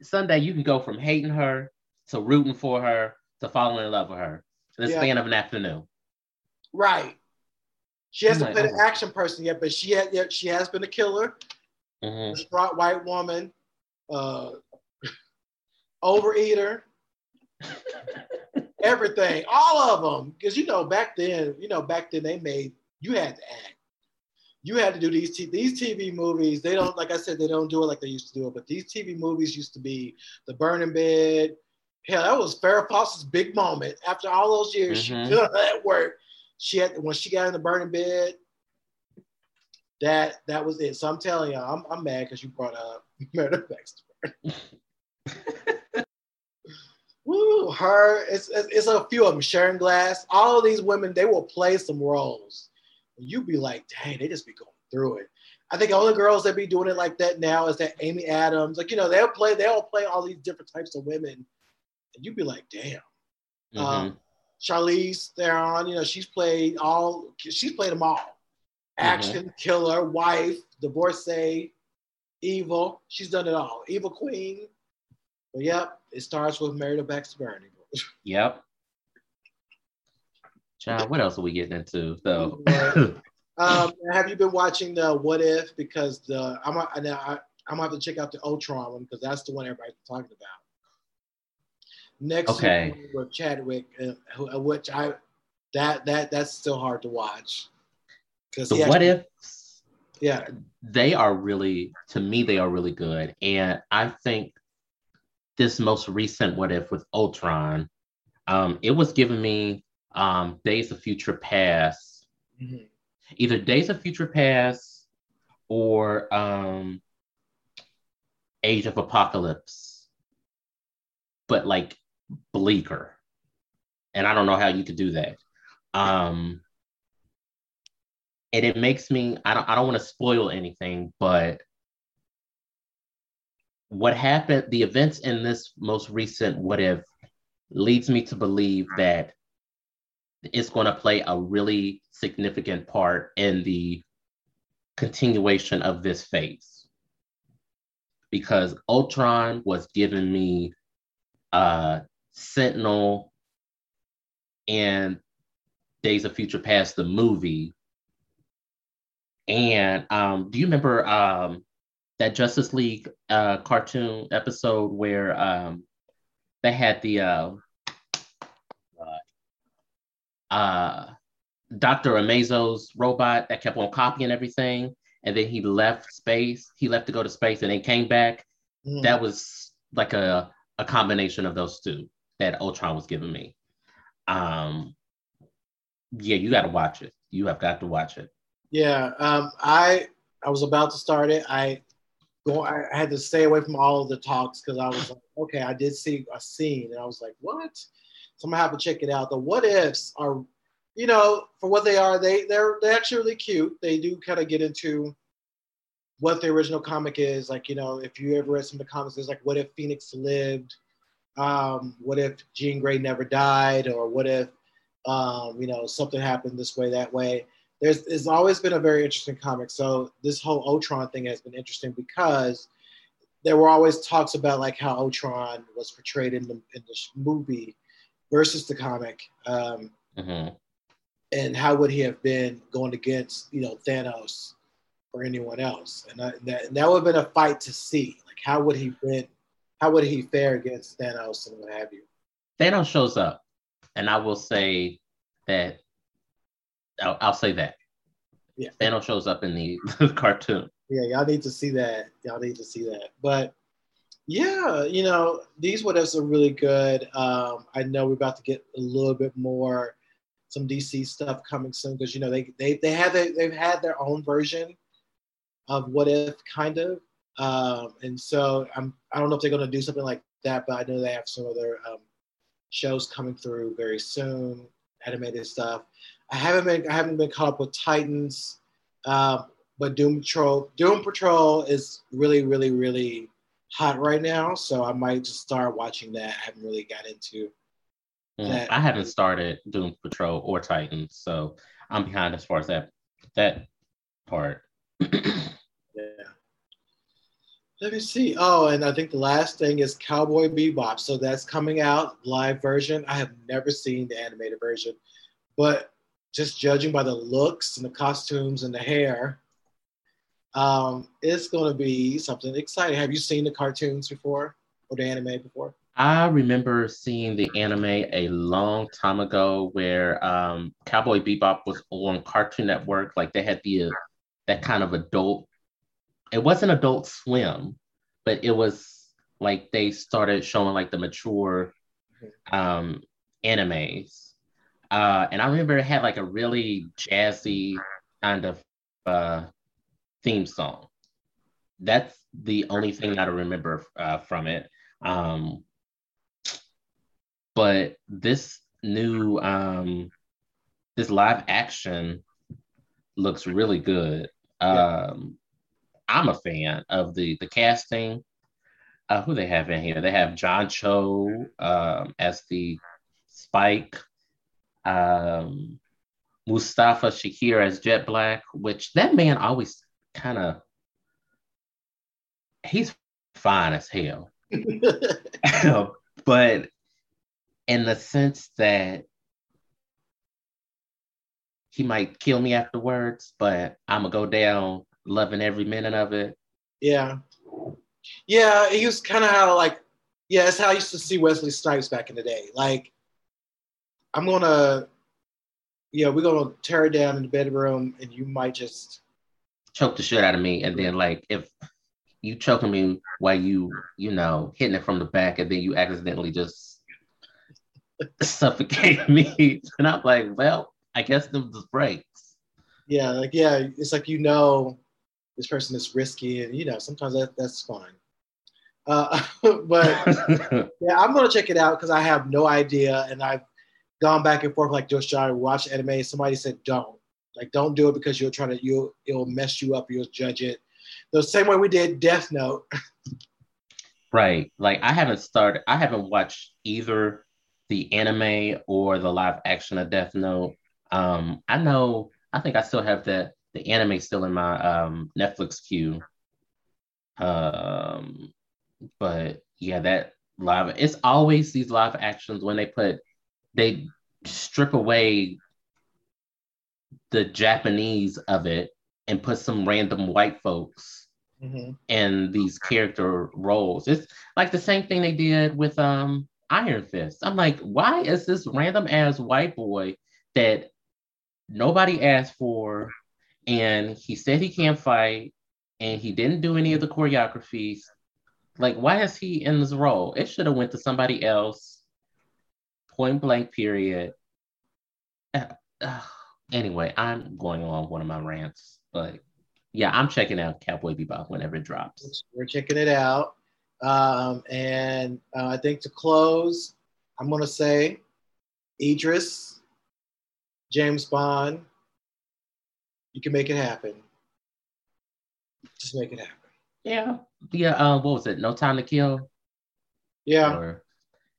[SPEAKER 1] Sunday, you can go from hating her to rooting for her to falling in love with her in the yeah. span of an afternoon.
[SPEAKER 2] Right. She hasn't been an action person yet, but she had, yet she has been a killer mm-hmm. distraught white woman, uh, overeater, everything, all of them. Because you know, back then, you know, back then they made you had to act. You had to do these t- these TV movies. They don't, like I said, they don't do it like they used to do it. But these TV movies used to be The Burning Bed. Hell, that was Farrah Fawcett's big moment. After all those years, mm-hmm. she did that work. She had when she got in the burning bed, that that was it. So I'm telling you, I'm, I'm mad because you brought up Meredith Baxter. Woo, her. It's, it's a few of them. Sharon Gless. All of these women, they will play some roles, and you be like, dang, they just be going through it. I think all the girls that be doing it like that now is that Amy Adams. Like you know, they'll play. They'll play all these different types of women, and you'd be like, damn. Mm-hmm. Um, Charlize Theron, you know, she's played all. She's played them all action, mm-hmm. killer, wife, divorcee, evil. She's done it all. Evil queen. But yep, it starts with Meredith Baxter Birney.
[SPEAKER 1] yep. Child, what else are we getting into though?
[SPEAKER 2] Um, have you been watching the What If? Because the I'm a, now I, I'm gonna have to check out the Ultron one because that's the one everybody's talking about. Next
[SPEAKER 1] okay.
[SPEAKER 2] with Chadwick, uh, uh, which I that that that's still hard to watch.
[SPEAKER 1] Because the What If,
[SPEAKER 2] yeah,
[SPEAKER 1] they are really to me they are really good, and I think this most recent What If with Ultron, um, it was giving me um, Days of Future Past. Mm-hmm either Days of Future Past or um, Age of Apocalypse, but like bleaker. And I don't know how you could do that. Um, and it makes me I don't I don't want to spoil anything, but what happened, the events in this most recent what if leads me to believe that it's going to play a really significant part in the continuation of this phase. Because Ultron was giving me uh, Sentinel and Days of Future Past, the movie. And um, do you remember um, that Justice League uh, cartoon episode where um, they had the uh, uh, Dr. Amazo's robot that kept on copying everything. And then he left space. He left to go to space and then came back. Mm. That was like a, a combination of those two that Ultron was giving me. Um, yeah, you got to watch it. You have got to watch it.
[SPEAKER 2] Yeah, um, I I was about to start it. I go. I had to stay away from all of the talks because I was like, okay, I did see a scene, and I was like, what? So I'm gonna have to check it out. The what ifs are, you know, for what they are, they they're they're actually really cute. They do kind of get into what the original comic is. Like, you know, if you ever read some of the comics, there's like what if Phoenix lived? Um, what if Jean Grey never died? Or what if um, you know, something happened this way, that way. There's, there's always been a very interesting comic. So this whole Ultron thing has been interesting because there were always talks about like how Ultron was portrayed in the in the movie versus the comic, um, mm-hmm. and how would he have been going against you know Thanos or anyone else? And, that, and that would have been a fight to see. Like how would he been? How would he fare against Thanos and what have you?
[SPEAKER 1] Thanos shows up, and I will say that I'll, I'll say that. Yeah. Thanos shows up in the cartoon.
[SPEAKER 2] Yeah, y'all need to see that. Y'all need to see that. But yeah, you know, these what ifs are really good. Um, I know we're about to get a little bit more some DC stuff coming soon because you know they they they have they, they've had their own version of what if kind of, um, and so I'm I don't know if they're gonna do something like that, but I know they have some other um, shows coming through very soon, animated stuff. I haven't been I haven't been caught up with Titans, uh, but Doom Patrol Doom Patrol is really really really hot right now, so I might just start watching that. I haven't really got into
[SPEAKER 1] mm, that. I haven't started Doom Patrol or Titans, so I'm behind as far as that that part.
[SPEAKER 2] yeah. Let me see. Oh, and I think the last thing is Cowboy Bebop. So that's coming out live version. I have never seen the animated version, but just judging by the looks and the costumes and the hair, um, it's going to be something exciting. Have you seen the cartoons before or the anime before?
[SPEAKER 1] I remember seeing the anime a long time ago where um, Cowboy Bebop was on Cartoon Network. Like they had the uh, that kind of adult. It wasn't Adult Swim, but it was like they started showing like the mature um, animes. Uh, and I remember it had like a really jazzy kind of uh, theme song. That's the only thing that I remember uh, from it. Um, but this new um, this live action looks really good. Um, I'm a fan of the the casting. Uh, who they have in here? They have John Cho um, as the Spike, um, Mustafa Shakir as Jet Black, which that man always kind of he's fine as hell. but in the sense that he might kill me afterwards, but I'm gonna go down loving every minute of it.
[SPEAKER 2] Yeah, yeah. He was kind of how like, yeah, that's how I used to see Wesley Snipes back in the day. Like, I'm gonna, yeah, we're gonna tear it down in the bedroom, and you might just
[SPEAKER 1] choke the shit out of me, and then like if you choking me while you you know hitting it from the back, and then you accidentally just suffocate me, and I'm like, well, I guess them just breaks.
[SPEAKER 2] Yeah, like yeah, it's like you know this person is risky, and you know sometimes that, that's fine. Uh, but yeah, I'm gonna check it out because I have no idea, and I've gone back and forth like Josh John watch anime. Somebody said don't, like don't do it because you're trying to you it'll mess you up. You'll judge it. The same way we did Death Note.
[SPEAKER 1] right. Like I haven't started. I haven't watched either the anime or the live action of Death Note. Um, I know. I think I still have the the anime still in my um, Netflix queue. Um, but yeah, that live. It's always these live actions when they put they strip away the Japanese of it and put some random white folks mm-hmm. in these character roles. It's like the same thing they did with um Iron Fist. I'm like, why is this random ass white boy that nobody asked for, and he said he can't fight, and he didn't do any of the choreographies. Like, why is he in this role? It should have went to somebody else. Point blank. Period. Uh, uh, anyway, I'm going on one of my rants, but yeah, I'm checking out Cowboy Bebop whenever it drops.
[SPEAKER 2] We're checking it out, um, and uh, I think to close, I'm gonna say Idris James Bond, you can make it happen. Just make it happen.
[SPEAKER 1] Yeah. Yeah. Uh, what was it? No Time to Kill?
[SPEAKER 2] Yeah. Or,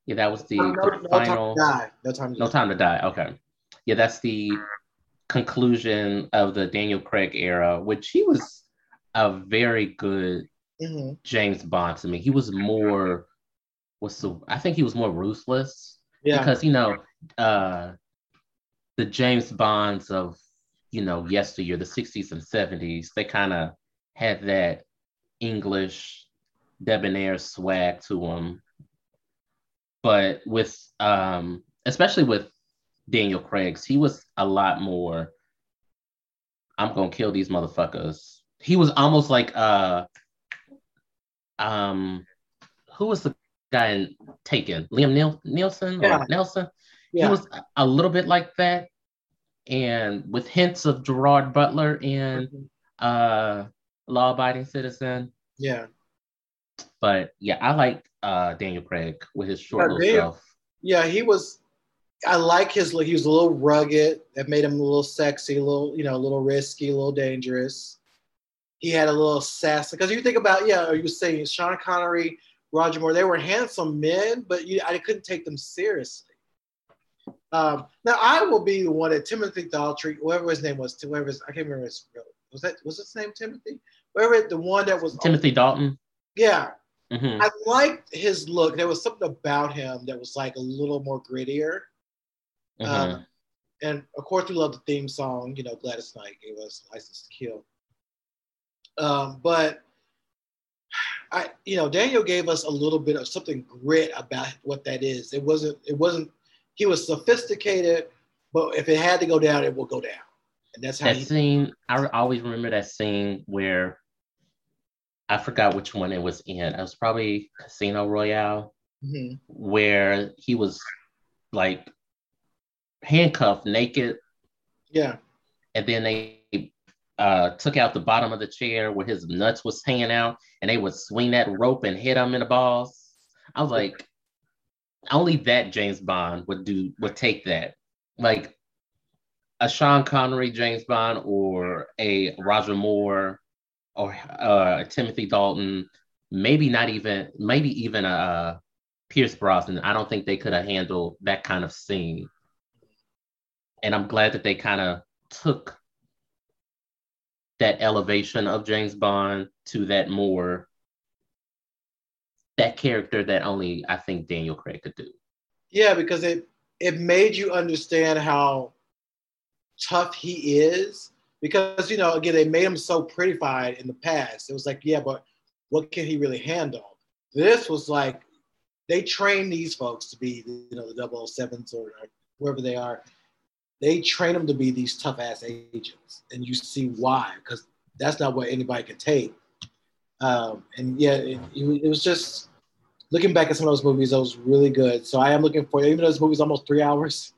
[SPEAKER 1] yeah, that was the, no, the no final. Time no time to no die. time to die. Okay. Yeah, that's the conclusion of the Daniel Craig era, which he was a very good mm-hmm. James Bond to me. He was more what's the I think he was more ruthless. Yeah. Because you know, uh the James Bonds of you know yesteryear, the 60s and 70s, they kind of had that English debonair swag to them. But with um, especially with Daniel Craig's, he was a lot more. I'm gonna kill these motherfuckers. He was almost like uh um who was the guy in Taken? Liam Niel- Nielsen or. Nelson? Yeah. He was a little bit like that, and with hints of Gerard Butler in mm-hmm. uh, Law Abiding Citizen.
[SPEAKER 2] Yeah.
[SPEAKER 1] But yeah, I like uh, Daniel Craig with his short yeah, little stuff.
[SPEAKER 2] Yeah, he was. I like his. Look, he was a little rugged. That made him a little sexy, a little you know, a little risky, a little dangerous. He had a little sass because you think about yeah, are you saying Sean Connery, Roger Moore. They were handsome men, but you, I couldn't take them seriously. Um, now I will be the one that Timothy Daltrey, whoever his name was, whoever his, I can't remember his real was that was his name Timothy? Whoever the one that was
[SPEAKER 1] Timothy Dalton.
[SPEAKER 2] Yeah. Mm-hmm. I liked his look. There was something about him that was like a little more grittier. Mm-hmm. Um, and of course, we love the theme song. You know, Gladys Knight gave us "License to Kill." Um, but I, you know, Daniel gave us a little bit of something grit about what that is. It wasn't. It wasn't he was sophisticated, but if it had to go down, it will go down. And that's how
[SPEAKER 1] that
[SPEAKER 2] he-
[SPEAKER 1] scene. I always remember that scene where I forgot which one it was in. It was probably Casino Royale, mm-hmm. where he was like handcuffed, naked.
[SPEAKER 2] Yeah.
[SPEAKER 1] And then they uh, took out the bottom of the chair where his nuts was hanging out, and they would swing that rope and hit him in the balls. I was like, only that James Bond would do would take that. Like a Sean Connery James Bond or a Roger Moore or uh, Timothy Dalton, maybe not even maybe even a uh, Pierce Brosnan. I don't think they could have handled that kind of scene. And I'm glad that they kind of took that elevation of James Bond to that more that character that only I think Daniel Craig could do.
[SPEAKER 2] Yeah, because it it made you understand how tough he is because you know again they made him so prettified in the past. It was like yeah, but what can he really handle? This was like they train these folks to be you know the 007s or, or whoever they are. They train them to be these tough ass agents, and you see why because that's not what anybody can take. Um, and yeah, it, it, was just looking back at some of those movies, that was really good. So I am looking for even though this movie's almost three hours.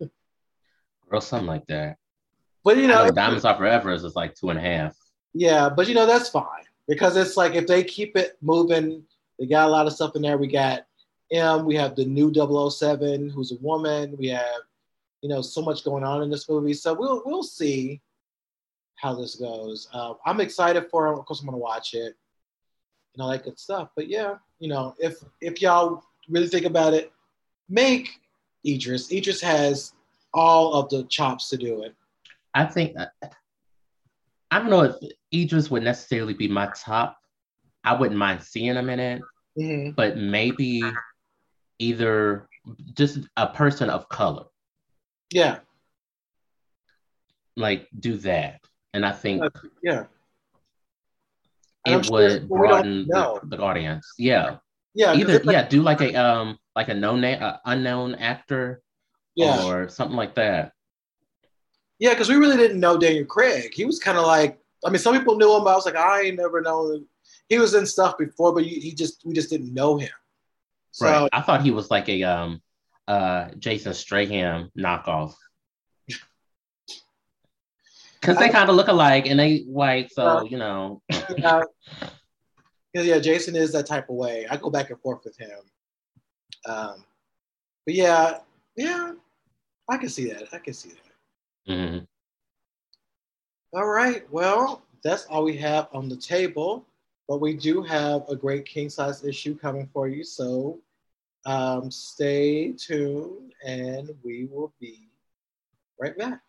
[SPEAKER 1] or something like that.
[SPEAKER 2] But you know,
[SPEAKER 1] know Diamonds Are Forever is like two and a half.
[SPEAKER 2] Yeah, but you know that's fine because it's like if they keep it moving, they got a lot of stuff in there. We got M, we have the new 007 who's a woman. We have you know so much going on in this movie, so we'll we'll see how this goes. Uh, I'm excited for it. Of course, I'm gonna watch it and all that good stuff. But yeah, you know, if if y'all really think about it, make Idris. Idris has all of the chops to do it.
[SPEAKER 1] I think uh, I don't know if Idris would necessarily be my top. I wouldn't mind seeing him in it, mm-hmm. but maybe either just a person of color.
[SPEAKER 2] Yeah.
[SPEAKER 1] Like do that. And I think
[SPEAKER 2] yeah.
[SPEAKER 1] It sure would broaden the, the, audience. Yeah.
[SPEAKER 2] Yeah.
[SPEAKER 1] Either like, yeah, do like a um like a no name uh, unknown actor yeah. or something like that.
[SPEAKER 2] Yeah, because we really didn't know Daniel Craig. He was kind of like, I mean, some people knew him, but I was like, I ain't never known. He was in stuff before, but he just we just didn't know him.
[SPEAKER 1] So, right. I thought he was like a um uh Jason Stratham knockoff. Because they kind of look alike and they white, so uh, you know.
[SPEAKER 2] yeah. yeah, Jason is that type of way. I go back and forth with him. Um, but yeah, yeah, I can see that. I can see that. Mm-hmm. All right. Well, that's all we have on the table, but we do have a great king size issue coming for you. So um, stay tuned and we will be right back.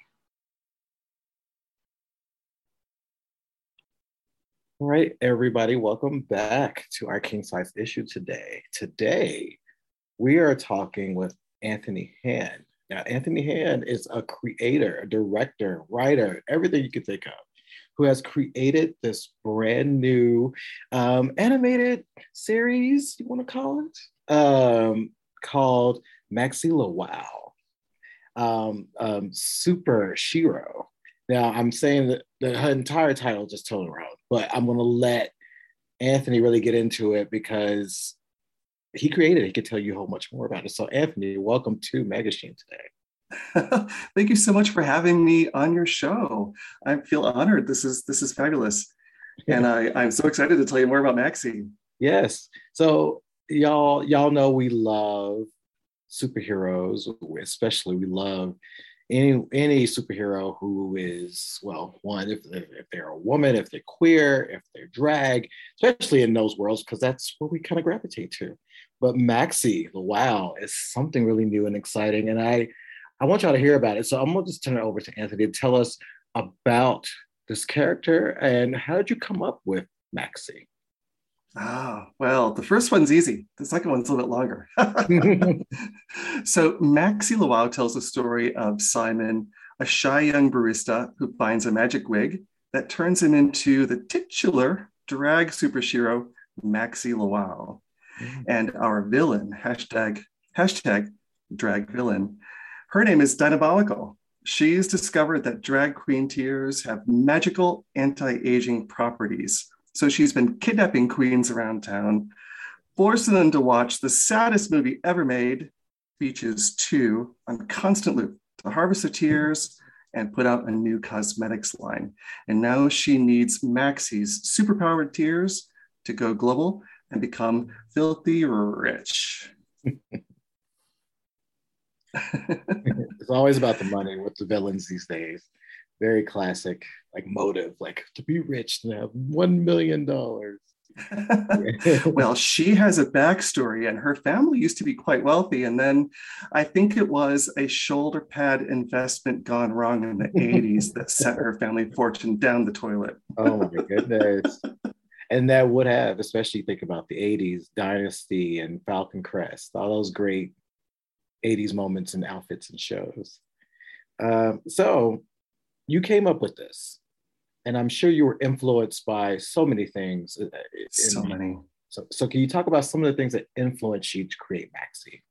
[SPEAKER 2] All right, everybody, welcome back to our king size issue today. Today, we are talking with Anthony Hand. Now, Anthony Hand is a creator, a director, writer, everything you can think of, who has created this brand new um, animated series, you want to call it, um, called Maxi LaWow, um, um, Super Shiro. Now, I'm saying that the entire title just totally around, but I'm going to let Anthony really get into it because he created it. He could tell you a whole much more about it. So, Anthony, welcome to Magazine
[SPEAKER 3] today. Thank you so much for having me on your show. I feel honored. This is this is fabulous, and I, I'm so excited to tell you more about Maxi.
[SPEAKER 2] Yes. So y'all y'all know we love superheroes, especially we love any any superhero who is well one if, if they're a woman if they're queer if they're drag especially in those worlds because that's where we kind of gravitate to. But maxi the wow is something really new and exciting and i i want y'all to hear about it. So i'm going to just turn it over to anthony to tell us about this character and how did you come up with maxi
[SPEAKER 3] Ah, well, the first one's easy. The second one's a little bit longer. so Maxi LaWow tells the story of Simon, a shy young barista who finds a magic wig that turns him into the titular drag superhero, Maxi LaWow. Mm. And our villain, hashtag, hashtag drag villain, her name is Diabolical. She's discovered that drag queen tears have magical anti-aging properties so she's been kidnapping queens around town, forcing them to watch the saddest movie ever made, Beaches 2, on constant loop to harvest the tears and put out a new cosmetics line. And now she needs Maxie's superpowered tears to go global and become filthy rich.
[SPEAKER 2] it's always about the money with the villains these days. Very classic like motive, like to be rich and have one million dollars.
[SPEAKER 3] well, she has a backstory, and her family used to be quite wealthy. And then I think it was a shoulder pad investment gone wrong in the 80s that sent her family fortune down the toilet.
[SPEAKER 2] oh my goodness. And that would have, especially think about the 80s, Dynasty and Falcon Crest, all those great 80s moments and outfits and shows. Um, so
[SPEAKER 4] you came up with this, and I'm sure you were influenced by so many things. uh,
[SPEAKER 3] So many.
[SPEAKER 4] So, so can you talk about some of the things that influenced you to create Maxie?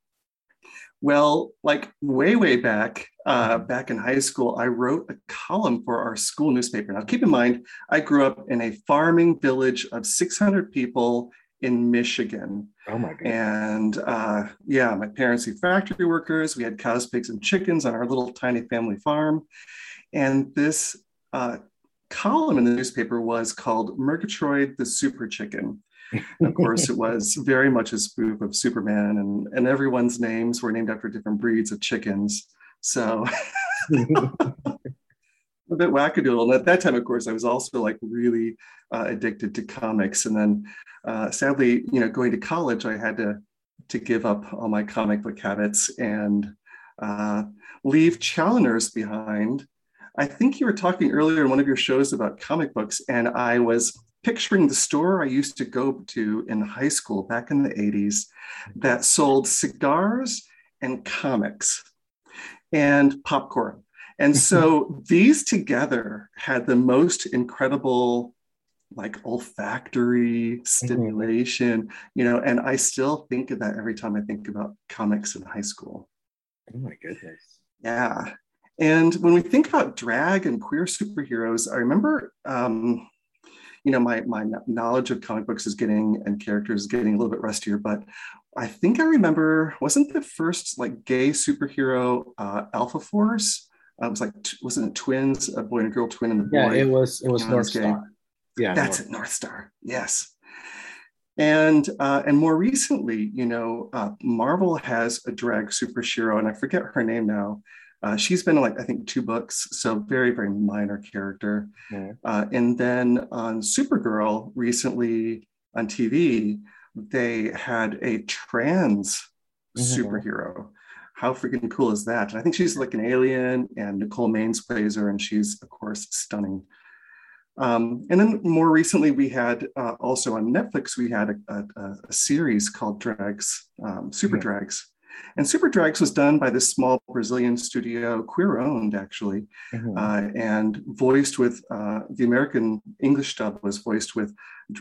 [SPEAKER 3] Well, like way, way back, uh, back in high school, I wrote a column for our school newspaper. Now, keep in mind, I grew up in a farming village of 600 people in Michigan.
[SPEAKER 4] Oh my god!
[SPEAKER 3] And uh, yeah, my parents were factory workers. We had cows, pigs, and chickens on our little tiny family farm. And this uh, column in the newspaper was called Murgatroyd the Super Chicken. Of course, it was very much a spoof of Superman, and, and everyone's names were named after different breeds of chickens. So a bit wackadoodle. And at that time, of course, I was also like really uh, addicted to comics. And then uh, sadly, you know, going to college, I had to to give up all my comic book habits and uh, leave Challengers behind. I think you were talking earlier in one of your shows about comic books, and I was picturing the store I used to go to in high school back in the 80s that sold cigars and comics and popcorn. And so these together had the most incredible like olfactory mm-hmm. stimulation, you know, and I still think of that every time I think about comics in high school.
[SPEAKER 4] Oh my goodness.
[SPEAKER 3] Yeah. And when we think about drag and queer superheroes, I remember, um, you know, my, my knowledge of comic books is getting and characters getting a little bit rustier, but I think I remember, wasn't the first like gay superhero uh, Alpha Force? Uh, it was like, wasn't it twins, a boy and a girl twin and the boy?
[SPEAKER 4] Yeah, it was, it was North. Star. Yeah.
[SPEAKER 3] That's
[SPEAKER 4] North-
[SPEAKER 3] it, North Star. Yes. And uh, and more recently, you know, uh, Marvel has a drag superhero, and I forget her name now. Uh, she's been like I think two books, so very very minor character.
[SPEAKER 4] Yeah.
[SPEAKER 3] Uh, and then on Supergirl recently on TV, they had a trans
[SPEAKER 4] Mhm.
[SPEAKER 3] superhero. How freaking cool is that? And I think she's like an alien, and Nicole Maines plays her, and she's of course stunning. Um, and then more recently, we had uh, also on Netflix, we had a, a, a series called Drags, um, Super
[SPEAKER 4] Yeah.
[SPEAKER 3] Drags. And Super Drags was done by this small Brazilian studio, queer owned actually,
[SPEAKER 4] Mhm.
[SPEAKER 3] uh, and voiced with uh, the American English dub was voiced with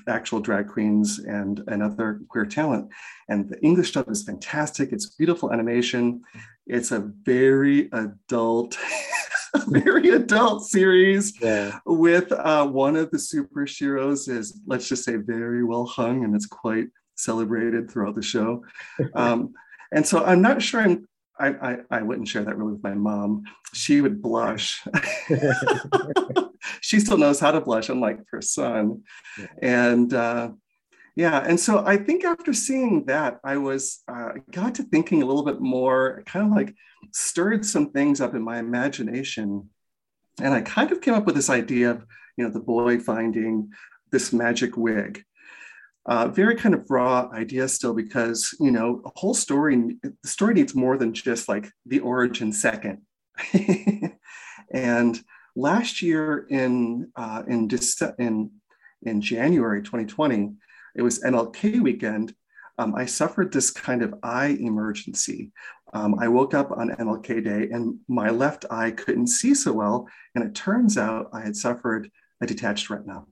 [SPEAKER 3] actual drag queens and, and other queer talent. And the English dub is fantastic. It's beautiful animation. It's a very adult, very adult series
[SPEAKER 4] yeah.
[SPEAKER 3] with uh, one of the super superheroes is let's just say very well hung and it's quite celebrated throughout the show um, and so i'm not sure i'm I, I, I wouldn't share that really with my mom she would blush she still knows how to blush unlike her son
[SPEAKER 4] Yeah.
[SPEAKER 3] and uh, yeah and so i think after seeing that i was uh, got to thinking a little bit more kind of like stirred some things up in my imagination and I kind of came up with this idea of, you know, the boy finding this magic wig. Uh, very kind of raw idea still because, you know, a whole story, the story needs more than just like the origin second. and last year in, uh, in, Dece- in, in January 2020, it was MLK weekend. Um, I suffered this kind of eye emergency. Um, I woke up on MLK Day and my left eye couldn't see so well. And it turns out I had suffered a detached retina.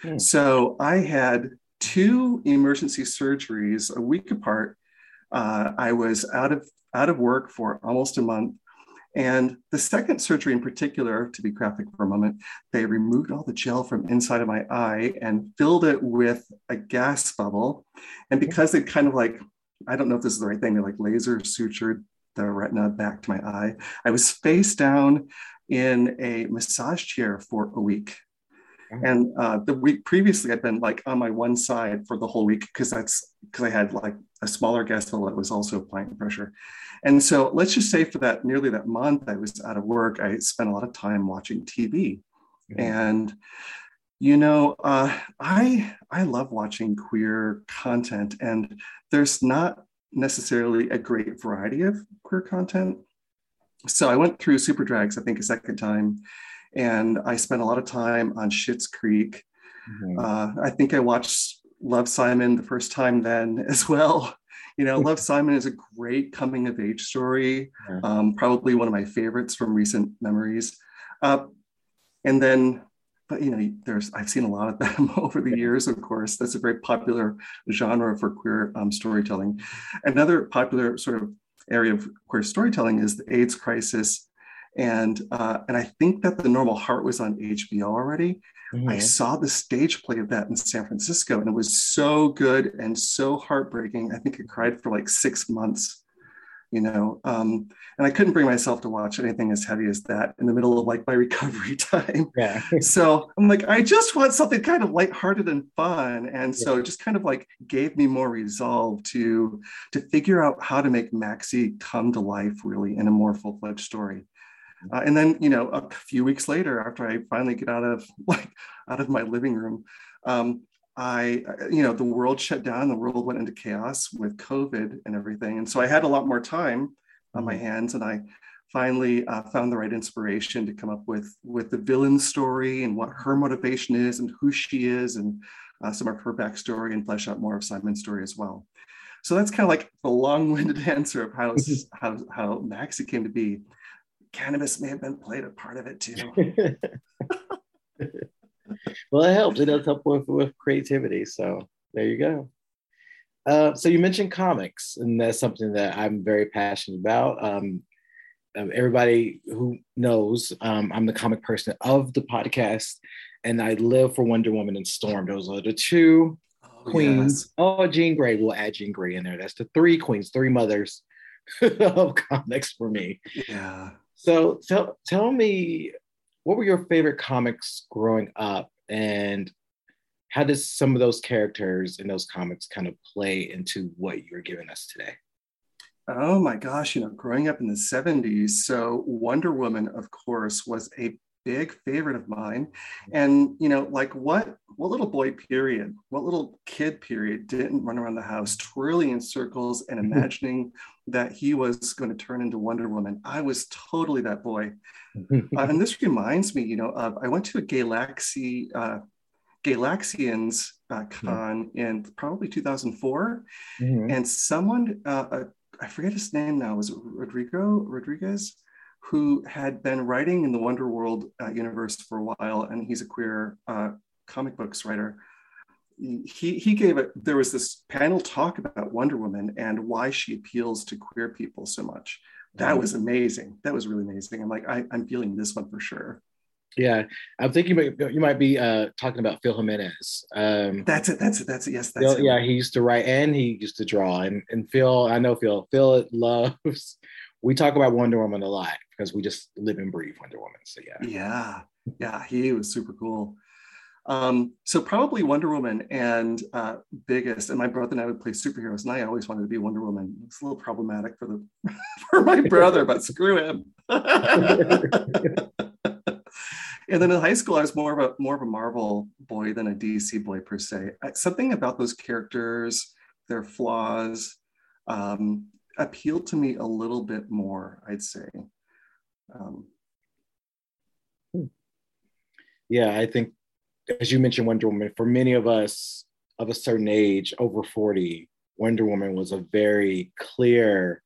[SPEAKER 4] Hmm.
[SPEAKER 3] So I had two emergency surgeries a week apart. Uh, I was out of out of work for almost a month. And the second surgery in particular, to be graphic for a moment, they removed all the gel from inside of my eye and filled it with a gas bubble. And because they kind of like, I don't know if this is the right thing, they like laser sutured the retina back to my eye. I was face down in a massage chair for a week. And uh, the week previously, I'd been like on my one side for the whole week because that's because I had like a smaller gas bubble that was also applying pressure. And so let's just say for that nearly that month I was out of work, I spent a lot of time watching TV.
[SPEAKER 4] Mhm.
[SPEAKER 3] And you know, uh, I I love watching queer content, and there's not necessarily a great variety of queer content. So I went through Super Drags, I think, a second time, and I spent a lot of time on Schitt's Creek.
[SPEAKER 4] Mhm.
[SPEAKER 3] Uh, I think I watched Love Simon the first time then as well. You know, Love Simon is a great coming of age story, um, probably one of my favorites from recent memories. Uh, and then but you know there's i've seen a lot of them over the years of course that's a very popular genre for queer um, storytelling another popular sort of area of queer storytelling is the aids crisis and uh, and i think that the normal heart was on hbo already. Mm-hmm. i saw the stage play of that in san francisco and it was so good and so heartbreaking. I think i cried for like six months you know um, and i couldn't bring myself to watch anything as heavy as that in the middle of like my recovery time.
[SPEAKER 2] Yeah.
[SPEAKER 3] So i'm like i just want something kind of lighthearted and fun. And so yeah. it just kind of like gave me more resolve to to figure out how to make maxie come to life really in a more full-fledged story uh, and then you know a few weeks later after i finally get out of like out of my living room um, I, you know, the world shut down, the world went into chaos with COVID and everything. And so I had a lot more time on my mm-hmm. hands and I finally uh, found the right inspiration to come up with, with the villain story and what her motivation is and who she is and uh, some of her backstory and flesh out more of Simon's story as well. So that's kind of like the long-winded answer of how, how, how Maxie came to be. Cannabis may have been played a part of it too.
[SPEAKER 2] well, it helps. It does help with, with creativity. So there you go. Uh, so you mentioned comics, and that's something that I'm very passionate about. Um, um, everybody who knows, um, I'm the comic person of the podcast, and I live for Wonder Woman and Storm. Those are the two oh, queens. Yes. Oh, Jean Grey. We'll add Jean Grey in there. That's the three queens, three mothers of comics for me.
[SPEAKER 3] Yeah.
[SPEAKER 2] So tell tell me what were your favorite comics growing up? And how does some of those characters in those comics kind of play into what you're giving us today?
[SPEAKER 3] Oh my gosh you know growing up in the 70s so wonder woman of course was a big favorite of mine. And you know like what what little boy period what little kid period didn't run around the house twirling in circles and imagining that he was going to turn into wonder woman? I was totally that boy. Uh, and this reminds me you know of i went to a galaxy uh, Gaylaxians uh, con mm-hmm. in probably 2004 mm-hmm. and someone uh, uh, i forget his name now was it rodrigo rodriguez who had been writing in the Wonder World uh, universe for a while, and he's a queer uh, comic books writer. He, he gave it, there was this panel talk about Wonder Woman and why she appeals to queer people so much. That mm-hmm. was amazing. That was really amazing. I'm like, I, am feeling this one for sure.
[SPEAKER 2] Yeah, I'm thinking you might, you might be uh, talking about Phil Jimenez. Um,
[SPEAKER 3] that's it. That's it. That's it. Yes, that's
[SPEAKER 2] Phil, it. Yeah, he used to write and he used to draw. And and Phil, I know Phil. Phil loves. We talk about Wonder Woman a lot because we just live and breathe Wonder Woman. So yeah.
[SPEAKER 3] Yeah. Yeah. He was super cool. Um, so probably Wonder Woman and uh, biggest, and my brother and I would play superheroes, and I always wanted to be Wonder Woman. It's a little problematic for the for my brother, but screw him. and then in high school, I was more of a more of a Marvel boy than a DC boy per se. Something about those characters, their flaws, um, appealed to me a little bit more. I'd say. Um,
[SPEAKER 2] yeah, I think as you mentioned Wonder Woman, for many of us of a certain age, over 40, Wonder Woman was a very clear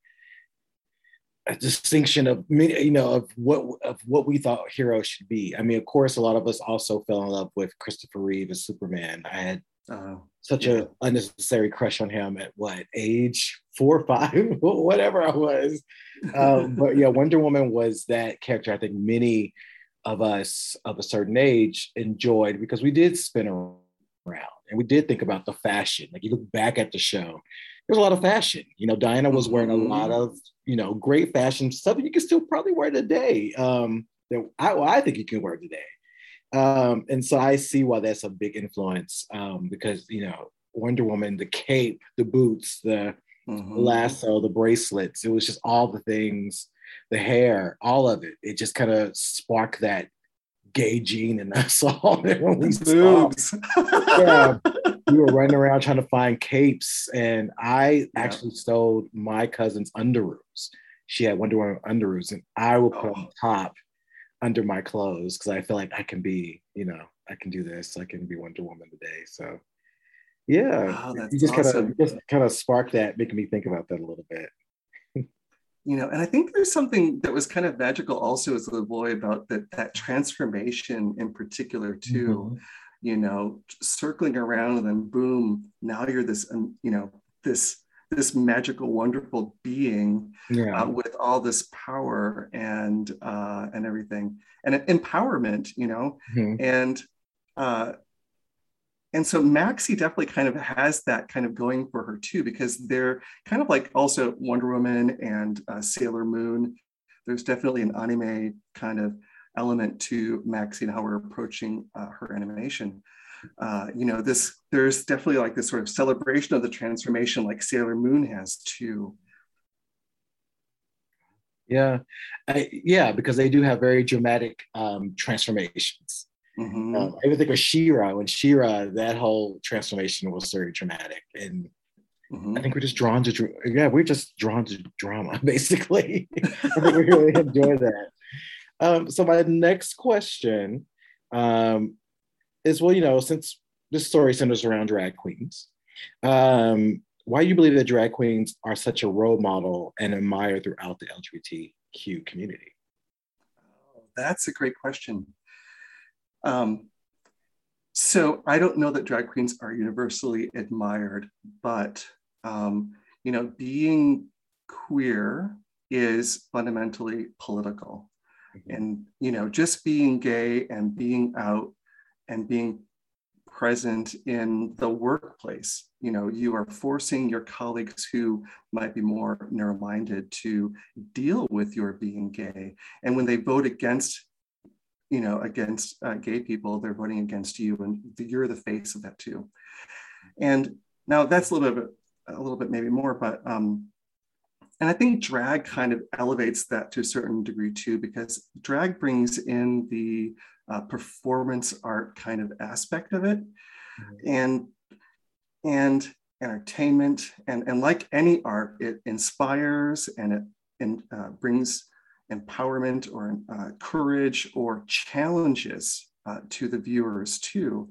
[SPEAKER 2] distinction of you know of what of what we thought heroes should be. I mean, of course, a lot of us also fell in love with Christopher Reeve as Superman. I had uh, such yeah. a unnecessary crush on him at what age four or five, whatever I was. Um, but yeah, Wonder Woman was that character. I think many of us of a certain age enjoyed because we did spin around and we did think about the fashion. Like you look back at the show, there's a lot of fashion. You know, Diana was wearing a mm-hmm. lot of you know great fashion stuff. You can still probably wear today. Um, that I, well, I think you can wear today. Um, and so I see why that's a big influence um, because you know Wonder Woman, the cape, the boots, the mm-hmm. lasso, the bracelets. It was just all the things, the hair, all of it. It just kind of sparked that gay gene in us all. boobs. yeah, we were running around trying to find capes, and I yeah. actually stole my cousin's underoos. She had Wonder Woman underoos, and I would put oh. on top under my clothes because I feel like I can be, you know, I can do this. I can be Wonder Woman today. So yeah, wow, you just awesome. kind of just kind of sparked that, making me think about that a little bit.
[SPEAKER 3] you know, and I think there's something that was kind of magical also as a little boy about that that transformation in particular too. Mm-hmm. You know, circling around and then boom, now you're this, um, you know, this this magical, wonderful being yeah. uh, with all this power and uh, and everything and empowerment, you know, mm-hmm. and uh, and so Maxie definitely kind of has that kind of going for her too, because they're kind of like also Wonder Woman and uh, Sailor Moon. There's definitely an anime kind of element to Maxie and how we're approaching uh, her animation uh, you know, this there's definitely like this sort of celebration of the transformation, like Sailor Moon has too.
[SPEAKER 2] Yeah, I, yeah, because they do have very dramatic um, transformations. Mm-hmm. Um, I even think of She-Ra. When She-Ra, that whole transformation was very dramatic, and mm-hmm. I think we're just drawn to yeah, we're just drawn to drama basically. I think we really enjoy that. Um, so my next question um, is well, you know, since this story centers around drag queens, um, why do you believe that drag queens are such a role model and admired throughout the LGBTQ community?
[SPEAKER 3] Oh, that's a great question. Um, so I don't know that drag queens are universally admired, but um, you know, being queer is fundamentally political. Mm-hmm. And you know, just being gay and being out and being present in the workplace. You know, you are forcing your colleagues who might be more narrow-minded to deal with your being gay. And when they vote against, you know, against uh, gay people, they're voting against you, and you're the face of that too. And now that's a little bit, a little bit maybe more, but um, and I think drag kind of elevates that to a certain degree too, because drag brings in the uh, performance art kind of aspect of it mm-hmm. and and entertainment and, and like any art it inspires and it and, uh, brings empowerment or uh, courage or challenges uh, to the viewers too.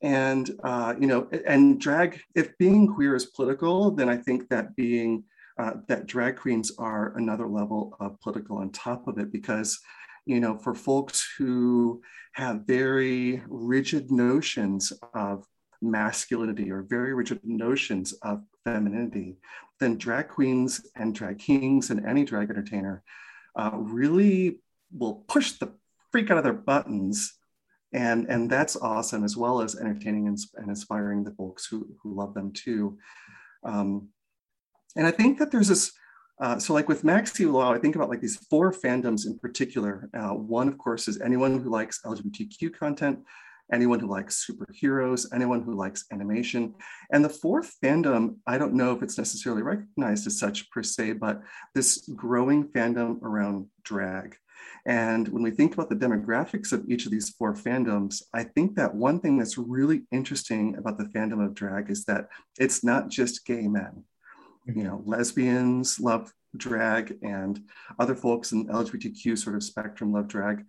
[SPEAKER 3] And uh, you know and drag if being queer is political then i think that being uh, that drag queens are another level of political on top of it because you know, for folks who have very rigid notions of masculinity or very rigid notions of femininity, then drag queens and drag kings and any drag entertainer uh, really will push the freak out of their buttons. And, and that's awesome, as well as entertaining and, and inspiring the folks who, who love them too. Um, and I think that there's this uh, so like with Maxie Law, I think about like these four fandoms in particular. Uh, one, of course, is anyone who likes LGBTQ content, anyone who likes superheroes, anyone who likes animation. And the fourth fandom, I don't know if it's necessarily recognized as such per se, but this growing fandom around drag. And when we think about the demographics of each of these four fandoms, I think that one thing that's really interesting about the fandom of drag is that it's not just gay men you know, lesbians love drag and other folks in LGBTQ sort of spectrum love drag.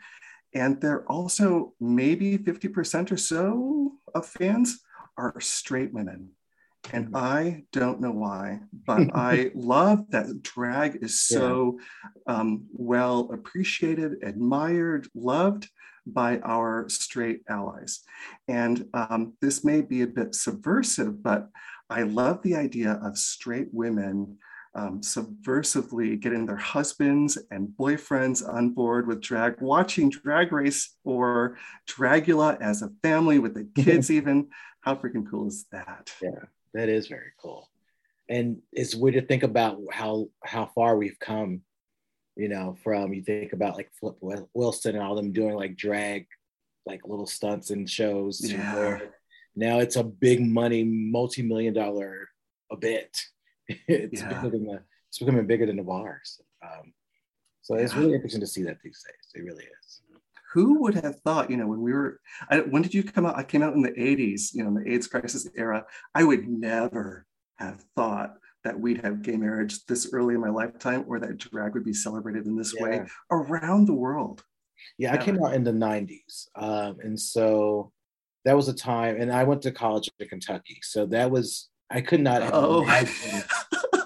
[SPEAKER 3] And they're also maybe 50% or so of fans are straight women. And mm-hmm. I don't know why, but I love that drag is so yeah. um, well appreciated, admired, loved by our straight allies. And um, this may be a bit subversive, but I love the idea of straight women um, subversively getting their husbands and boyfriends on board with drag, watching Drag Race or Dragula as a family with the kids, even. How freaking cool is that?
[SPEAKER 2] Yeah, that is very cool. And it's weird to think about how how far we've come, you know, from you think about like Flip Wilson and all them doing like drag, like little stunts and shows. Yeah. Now it's a big money, multi-million dollar event. It's yeah. than the, it's becoming bigger than the bars. Um, so it's really interesting to see that these days. It really is.
[SPEAKER 3] Who would have thought, you know, when we were, I, when did you come out? I came out in the 80s, you know, in the AIDS crisis era. I would never have thought that we'd have gay marriage this early in my lifetime or that drag would be celebrated in this yeah. way around the world.
[SPEAKER 2] Yeah, I came out in the 90s. Um, and so that was a time, and I went to college in Kentucky. So that was, I could not oh. imagined,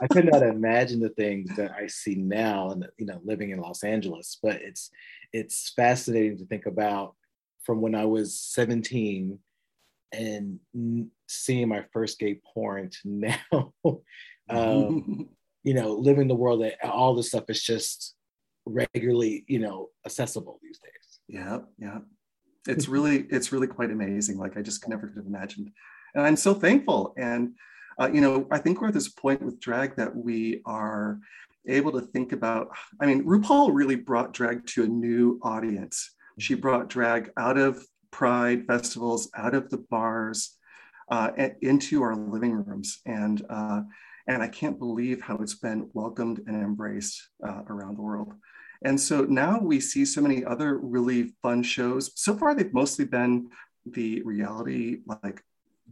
[SPEAKER 4] I could not imagine the things that I see now, and you know, living in Los Angeles. But it's it's fascinating to think about from when I was 17 and seeing my first gay porn to now. um, you know, living the world that all this stuff is just regularly, you know, accessible these days.
[SPEAKER 3] Yeah, yeah. It's really, it's really quite amazing. Like I just never could have imagined. And I'm so thankful. And uh, you know, I think we're at this point with drag that we are able to think about. I mean, RuPaul really brought drag to a new audience. She mm-hmm. brought drag out of pride festivals, out of the bars, uh, into our living rooms, and uh, and I can't believe how it's been welcomed and embraced uh, around the world. And so now we see so many other really fun shows. So far, they've mostly been the reality, like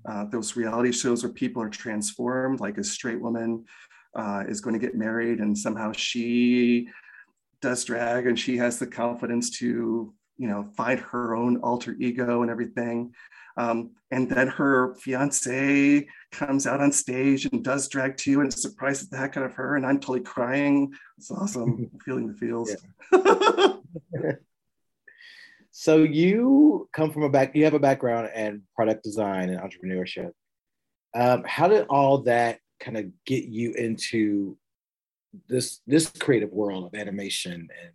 [SPEAKER 3] uh, those reality shows where people are transformed, like a straight woman uh, is going to get married and somehow she does drag and she has the confidence to, you know, find her own alter ego and everything. Um, and then her fiance comes out on stage and does drag to you and surprises the heck out of her. And I'm totally crying. It's awesome feeling the feels.
[SPEAKER 4] so you come from a back, you have a background in product design and entrepreneurship. Um, how did all that kind of get you into this this creative world of animation and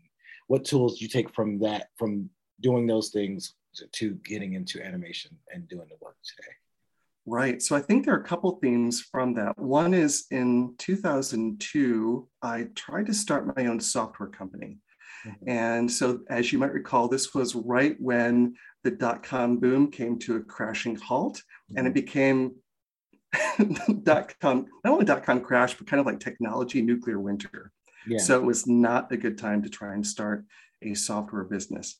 [SPEAKER 4] what tools you take from that from doing those things to getting into animation and doing the work today?
[SPEAKER 3] Right. So I think there are a couple themes from that. One is in 2002, I tried to start my own software company. Mm-hmm. And so, as you might recall, this was right when the dot com boom came to a crashing halt, mm-hmm. and it mm-hmm. became dot com, not only dot com crash, but kind of like technology nuclear winter. Yeah. So, it was not a good time to try and start a software business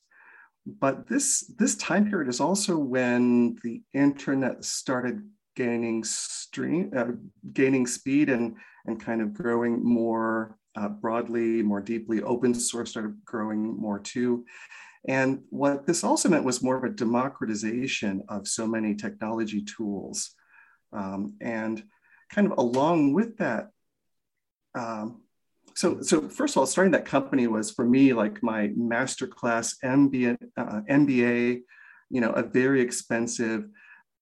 [SPEAKER 3] but this this time period is also when the internet started gaining stream uh, gaining speed and and kind of growing more uh, broadly more deeply open source started growing more too. And what this also meant was more of a democratization of so many technology tools. Um, and kind of along with that um, so so first of all starting that company was for me like my masterclass mba uh, mba you know a very expensive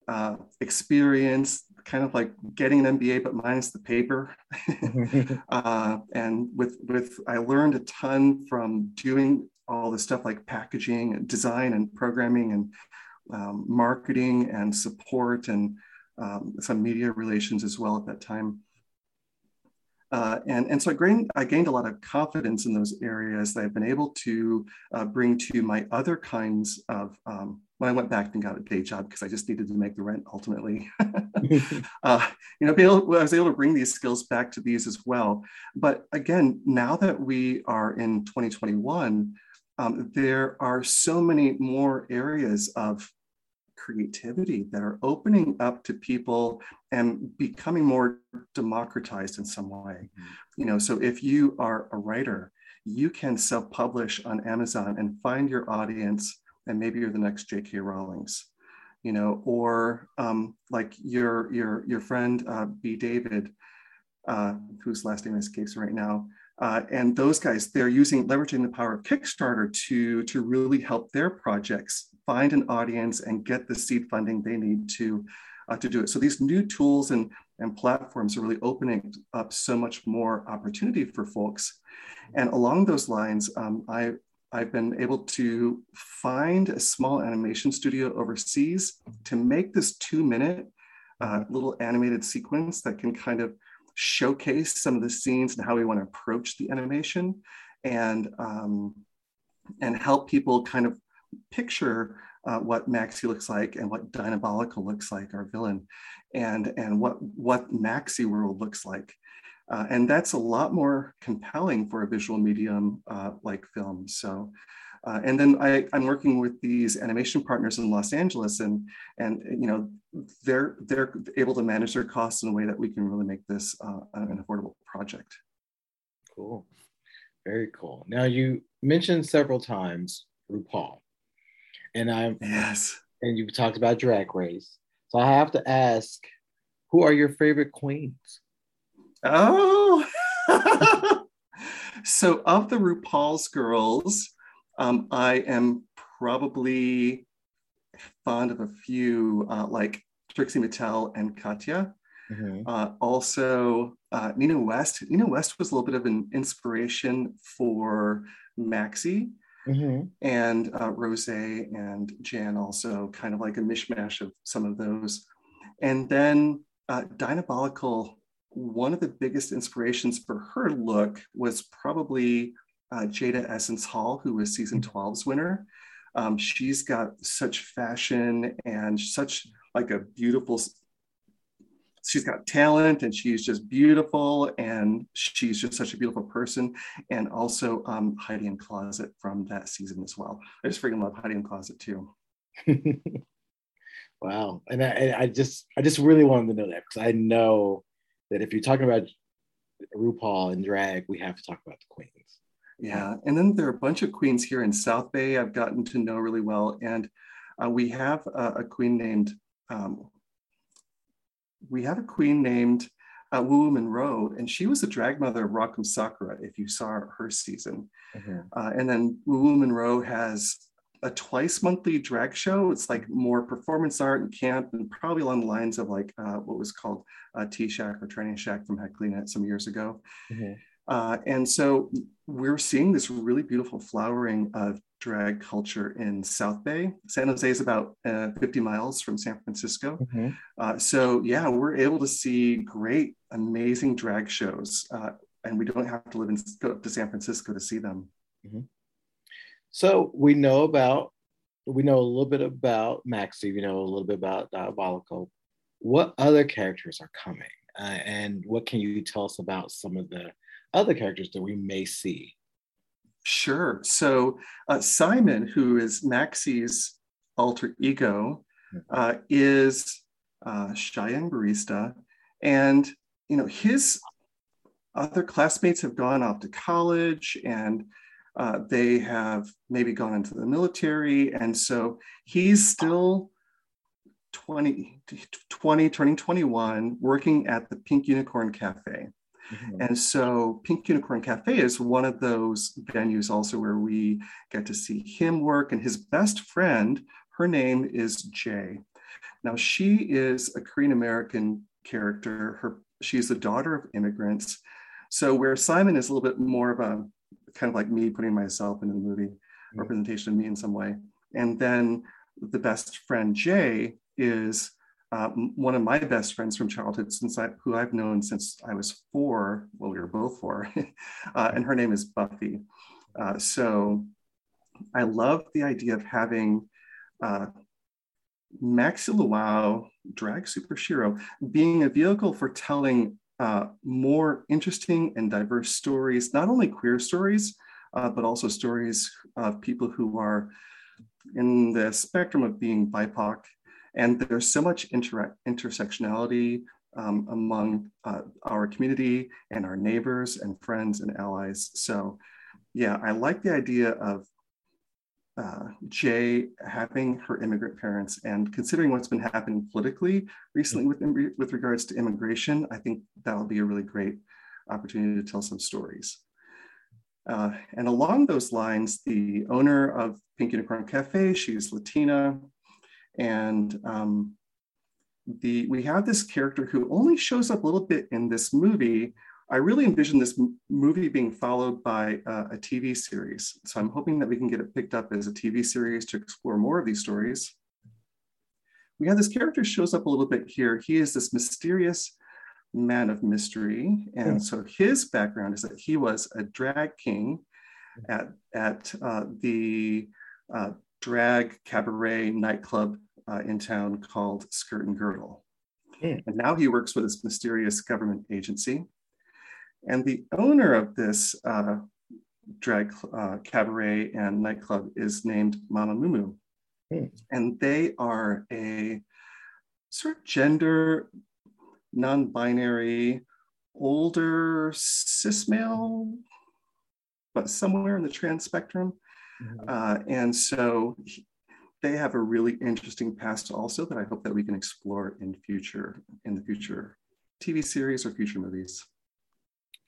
[SPEAKER 3] uh, experience kind of like getting an mba but minus the paper. Uh, and with with i learned a ton from doing all the stuff like packaging and design and programming and um, marketing and support and um, some media relations as well at that time. Uh, and, and so I gained, I gained a lot of confidence in those areas that I've been able to uh, bring to my other kinds of, um, when I went back and got a day job because I just needed to make the rent ultimately. uh, you know, able, I was able to bring these skills back to these as well. But again, now that we are in 2021, um, there are so many more areas of creativity that are opening up to people and becoming more democratized in some way. Mm-hmm. You know, so if you are a writer, you can self-publish on Amazon and find your audience, and maybe you're the next J.K. Rowling's, you know, or um, like your your your friend uh, B. David, uh, whose last name escapes right now. Uh, and those guys, they're using leveraging the power of Kickstarter to to really help their projects find an audience and get the seed funding they need to, uh, to do it. So these new tools and, and platforms are really opening up so much more opportunity for folks. And along those lines, um, I, I've been able to find a small animation studio overseas to make this two minute uh, little animated sequence that can kind of showcase some of the scenes and how we want to approach the animation and um, and help people kind of picture uh, what Maxie looks like and what Dinabolical looks like, our villain, and, and what, what Maxie world looks like. Uh, and that's a lot more compelling for a visual medium uh, like film. So, uh, and then I, am working with these animation partners in Los Angeles, and and you know they're they're able to manage their costs in a way that we can really make this uh, an affordable project.
[SPEAKER 4] Cool, very cool. Now you mentioned several times RuPaul and I'm
[SPEAKER 3] yes,
[SPEAKER 4] and you talked about Drag Race, so I have to ask, who are your favorite queens?
[SPEAKER 3] Oh. so of the RuPaul's girls, um, I am probably fond of a few uh, like Trixie Mattel and Katya. Mm-hmm. Uh, also, uh, Nina West. Nina West was a little bit of an inspiration for Maxie. Mm-hmm. And uh, Rosé and Jan also kind of like a mishmash of some of those. And then uh, Diabolical, one of the biggest inspirations for her look was probably uh, Jaida Essence Hall, who was season 12's mm-hmm. winner. Um, she's got such fashion and such like a beautiful she's got talent and she's just beautiful and she's just such a beautiful person and also um, Heidi N Closet from that season as well. I just freaking love Heidi N Closet too.
[SPEAKER 4] wow, and I, and I, just I just really wanted to know that because I know that if you're talking about RuPaul and drag, we have to talk about the queens.
[SPEAKER 3] Yeah, and then there are a bunch of queens here in South Bay I've gotten to know really well, and uh, we have a, a queen named um, we have a queen named uh, Wu Monroe, and she was the drag mother of Rock M. Sakura, if you saw her season. Mm-hmm. Uh, and then Wu Monroe has a twice monthly drag show. It's like more performance art and camp, and probably along the lines of like uh, what was called uh, T Shack or Trannyshack from Heklina some years ago. Mm-hmm. Uh, and so we're seeing this really beautiful flowering of drag culture in South Bay. San Jose is about uh, 50 miles from San Francisco. Mm-hmm. Uh, so, yeah, we're able to see great, amazing drag shows. Uh, and we don't have to live in go up to San Francisco to see them. Mm-hmm.
[SPEAKER 4] So we know about we know a little bit about Maxie. We know a little bit about Diabolical. What other characters are coming, uh, and what can you tell us about some of the other characters that we may see?
[SPEAKER 3] Sure. So uh, Simon, who is Maxie's alter ego, uh, is uh, Young Barista, and you know his other classmates have gone off to college and uh, they have maybe gone into the military, and so he's still 20, 20 turning 21, working at the Pink Unicorn Cafe. Mm-hmm. And so Pink Unicorn Cafe is one of those venues also where we get to see him work. And his best friend, her name is Jay. Now she is a Korean American character. Her she's the daughter of immigrants. So where Simon is a little bit more of a kind of like me putting myself into the movie, mm-hmm. representation of me in some way. And then the best friend Jay is uh, one of my best friends from childhood, since I, who I've known since I was four. Well, we were both four, uh, and her name is Buffy. Uh, so I love the idea of having uh, Maxxie Lawow, drag super shero, being a vehicle for telling uh, more interesting and diverse stories, not only queer stories, uh, but also stories of people who are in the spectrum of being BIPOC and there's so much inter- intersectionality um, among uh, our community and our neighbors and friends and allies. So, yeah, I like the idea of uh, Jay having her immigrant parents and considering what's been happening politically recently with, with regards to immigration, I think that'll be a really great opportunity to tell some stories. Uh, and along those lines, the owner of Pink Unicorn Cafe, she's Latina, and um, the we have this character who only shows up a little bit in this movie. I really envision this movie being followed by uh, a TV series. So I'm hoping that we can get it picked up as a TV series to explore more of these stories. We have this character shows up a little bit here. He is this mysterious man of mystery. And hmm. so his background is that he was a drag king at, at uh, the uh, drag cabaret nightclub uh, in town called Skirt and Girdle. Mm. And now he works for this mysterious government agency. And the owner of this uh, drag uh, cabaret and nightclub is named Mama Mumu. Mm. And they are a sort of gender non binary, older cis male, but somewhere in the trans spectrum. Mm-hmm. Uh, and so they have a really interesting past also that I hope that we can explore in future in the future TV series or future movies.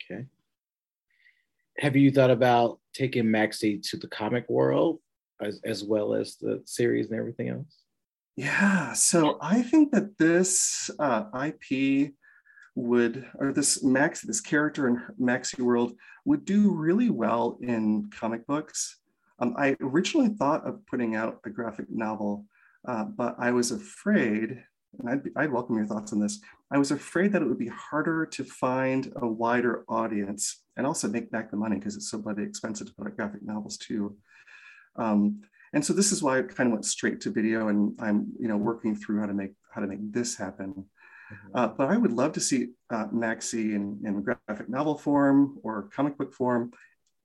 [SPEAKER 2] Okay. Have you thought about taking Maxie to the comic world as, as well as the series and everything else?
[SPEAKER 3] Yeah, so I think that this uh, IP would, or this Max, this character in Maxie World would do really well in comic books. Um, I originally thought of putting out a graphic novel, uh, but I was afraid, and I'd, I'd welcome your thoughts on this. I was afraid that it would be harder to find a wider audience and also make back the money because it's so bloody expensive to put out graphic novels too. Um, and so this is why I kind of went straight to video, and I'm you know working through how to make how to make this happen. Mm-hmm. Uh, but I would love to see uh, Maxie in, in graphic novel form or comic book form.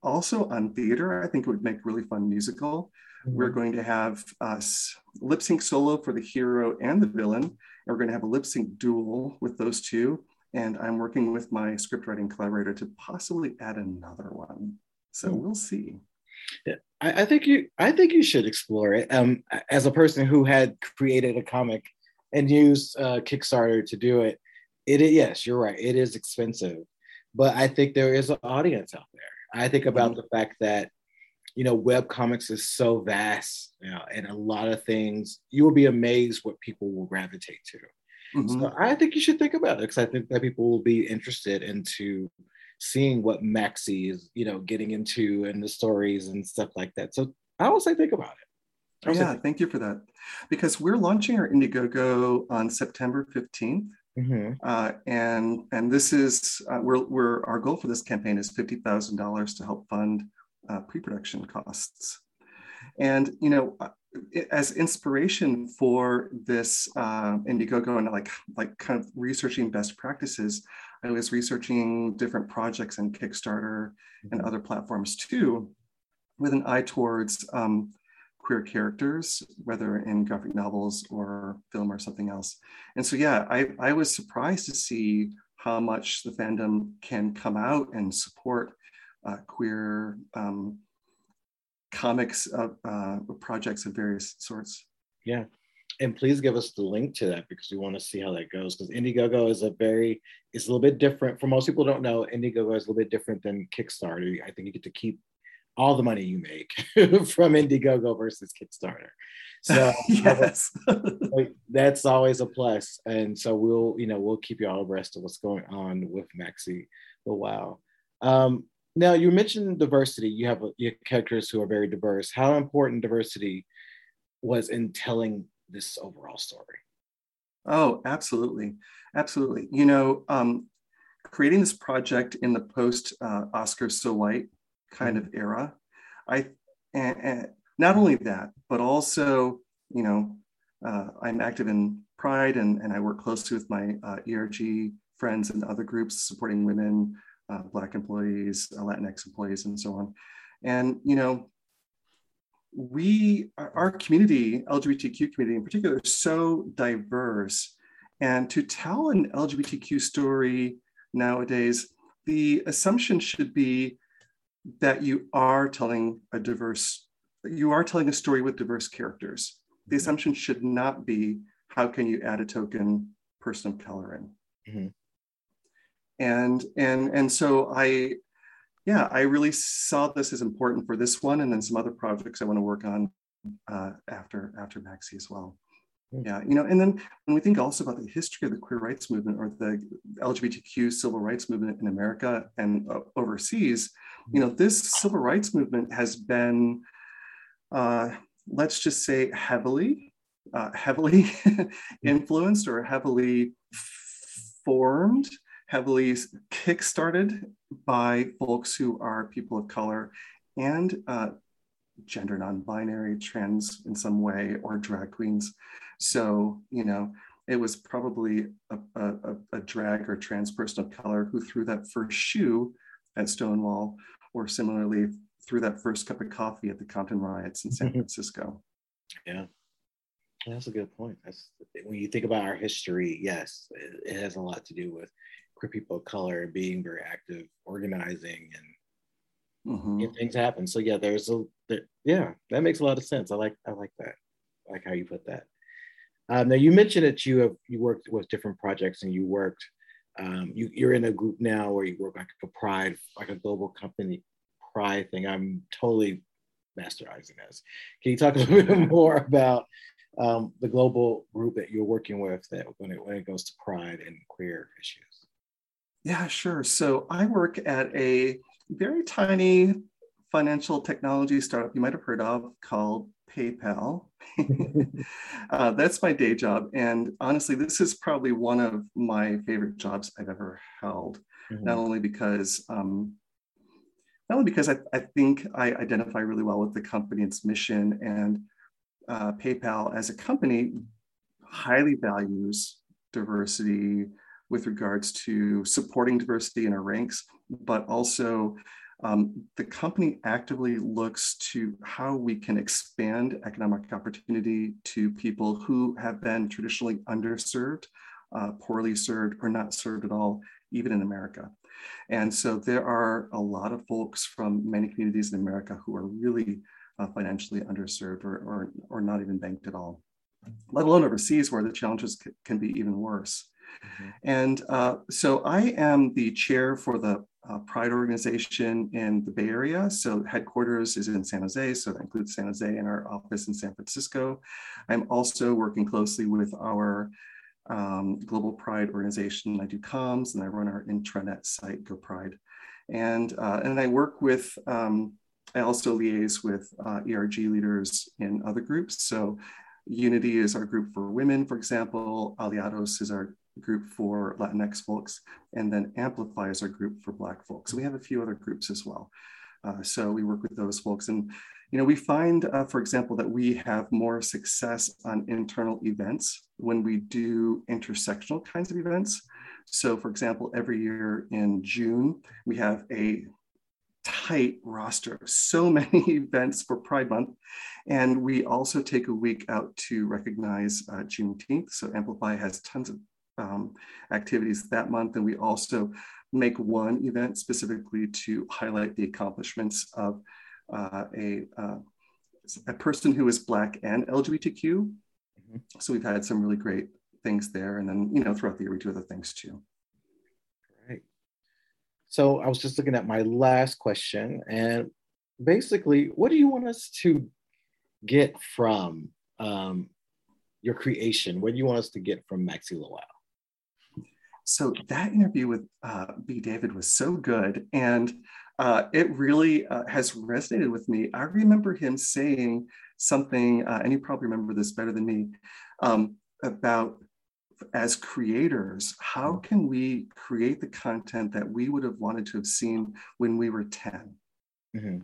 [SPEAKER 3] Also on theater, I think it would make really fun musical. Mm-hmm. We're going to have us lip sync solo for the hero and the villain. And we're going to have a lip sync duel with those two. And I'm working with my script writing collaborator to possibly add another one. So mm-hmm. we'll see.
[SPEAKER 2] Yeah, I, I, think you I think you should explore it. Um, as a person who had created a comic and used uh, Kickstarter to do it, it yes, you're right. It is expensive, but I think there is an audience out there. I think about mm-hmm. the fact that you know web comics is so vast you know, and a lot of things you will be amazed what people will gravitate to. Mm-hmm. So I think you should think about it because I think that people will be interested into seeing what Maxie is, you know, getting into and the stories and stuff like that. So I would say think about it.
[SPEAKER 3] Yeah, thank you for that. Because we're launching our Indiegogo on September 15th. Mm-hmm. Uh, and and this is uh, we're, we're our goal for this campaign is fifty thousand dollars to help fund uh, pre-production costs. And you know, uh, as inspiration for this uh, Indiegogo and like like kind of researching best practices, I was researching different projects in Kickstarter and mm-hmm. other platforms too, with an eye towards um, queer characters, whether in graphic novels or film or something else. And so, yeah, I, I was surprised to see how much the fandom can come out and support uh, queer um, comics uh, projects of various sorts.
[SPEAKER 2] Yeah, and please give us the link to that because we want to see how that goes because indiegogo is a very is a little bit different. For most people don't know indiegogo is a little bit different than kickstarter. I think you get to keep all the money you make from indiegogo versus kickstarter. So yes. that's always a plus. and so we'll you know we'll keep you all abreast of what's going on with maxie a while. Um, now you mentioned diversity you have, you have characters who are very diverse how important diversity was in telling this overall story.
[SPEAKER 3] Oh, absolutely. Absolutely. You know, um, creating this project in the post uh, Oscar So White kind of era, I, and, and not only that, but also, you know, uh, I'm active in Pride and, and I work closely with my uh, ERG friends and other groups supporting women, uh, Black employees, uh, Latinx employees, and so on. And, you know, we our community lgbtq community in particular is so diverse and to tell an lgbtq story nowadays the assumption should be that you are telling a diverse you are telling a story with diverse characters the mm-hmm. assumption should not be how can you add a token person of color in mm-hmm. And and and so i yeah, I really saw this as important for this one, and then some other projects I want to work on uh, after after Maxie as well. Hmm. Yeah, you know, and then when we think also about the history of the queer rights movement or the LGBTQ civil rights movement in America and uh, overseas, you know, this civil rights movement has been, uh, let's just say, heavily, uh, heavily influenced or heavily formed heavily kickstarted by folks who are people of color and uh, gender non-binary, trans in some way, or drag queens. So, you know, it was probably a, a, a drag or trans person of color who threw that first shoe at Stonewall, or similarly threw that first cup of coffee at the Compton riots in San. Francisco.
[SPEAKER 2] Yeah. That's a good point. That's when you think about our history. Yes, it, it has a lot to do with queer people of color being very active, organizing, and, mm-hmm. things happen. So yeah, there's a there, yeah, that makes a lot of sense. I like I like that. I like how you put that. Um, now you mentioned that you have you worked with different projects and you worked
[SPEAKER 4] um, you, you're in a group now where you work like a pride, like a global company pride thing. I'm totally masterizing this. Can you talk a little bit more about um, the global group that you're working with that when it, when it goes to pride and queer issues?
[SPEAKER 3] Yeah, sure. So I work at a very tiny financial technology startup you might have heard of called PayPal. uh, that's my day job. And honestly, this is probably one of my favorite jobs I've ever held, mm-hmm. not only because. Um, not only because I, I, think I identify really well with the company, its mission, and uh, PayPal as a company highly values diversity with regards to supporting diversity in our ranks, but also um, the company actively looks to how we can expand economic opportunity to people who have been traditionally underserved, uh, poorly served, or not served at all, even in America. And so there are a lot of folks from many communities in America who are really uh, financially underserved or, or, or not even banked at all, let alone overseas where the challenges c- can be even worse. Mm-hmm. And uh, so I am the chair for the uh, Pride organization in the Bay Area. So headquarters is in San Jose, so that includes San Jose and our office in San Francisco. I'm also working closely with our um, Global Pride organization. I do comms and I run our intranet site, Go Pride. And, uh, and I work with, um, I also liaise with uh, ERG leaders in other groups. So Unity is our group for women, for example. Aliados is our group for Latinx folks, and then Amplify is our group for Black folks. So we have a few other groups as well. Uh, so we work with those folks. And, you know, we find, uh, for example, that we have more success on internal events when we do intersectional kinds of events. So for example, every year in June, we have a tight roster, of so many events for Pride Month. And we also take a week out to recognize uh, Juneteenth. So Amplify has tons of um, activities that month. And we also make one event specifically to highlight the accomplishments of uh, a, uh, a person who is Black and LGBTQ. Mm-hmm. So we've had some really great things there. And then, you know, throughout the year, we do other things too.
[SPEAKER 4] Great. So I was just looking at my last question. And basically, what do you want us to get from um, your creation? What do you want us to get from Maxxie Lawow?
[SPEAKER 3] So that interview with uh, B. David was so good. And uh, it really uh, has resonated with me. I remember him saying something, uh, and you probably remember this better than me, um, about as creators, how can we create the content that we would have wanted to have seen when we were 10? Mm-hmm.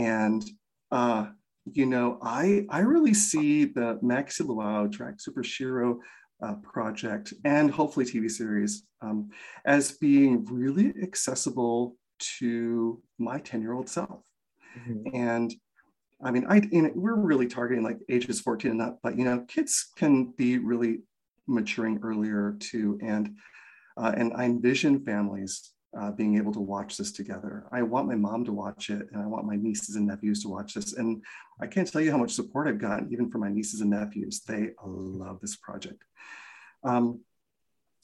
[SPEAKER 3] And uh, you know, I I really see the Maxxie Lawow Drag Super Shero uh, project and hopefully TV series um, as being really accessible to my 10 year old self. Mm-hmm. And I mean, I you know, we're really targeting like ages 14 and up, but you know, kids can be really maturing earlier too. And uh, and I envision families uh, being able to watch this together. I want my mom to watch it, and I want my nieces and nephews to watch this. And I can't tell you how much support I've gotten, even from my nieces and nephews. They love this project. Um,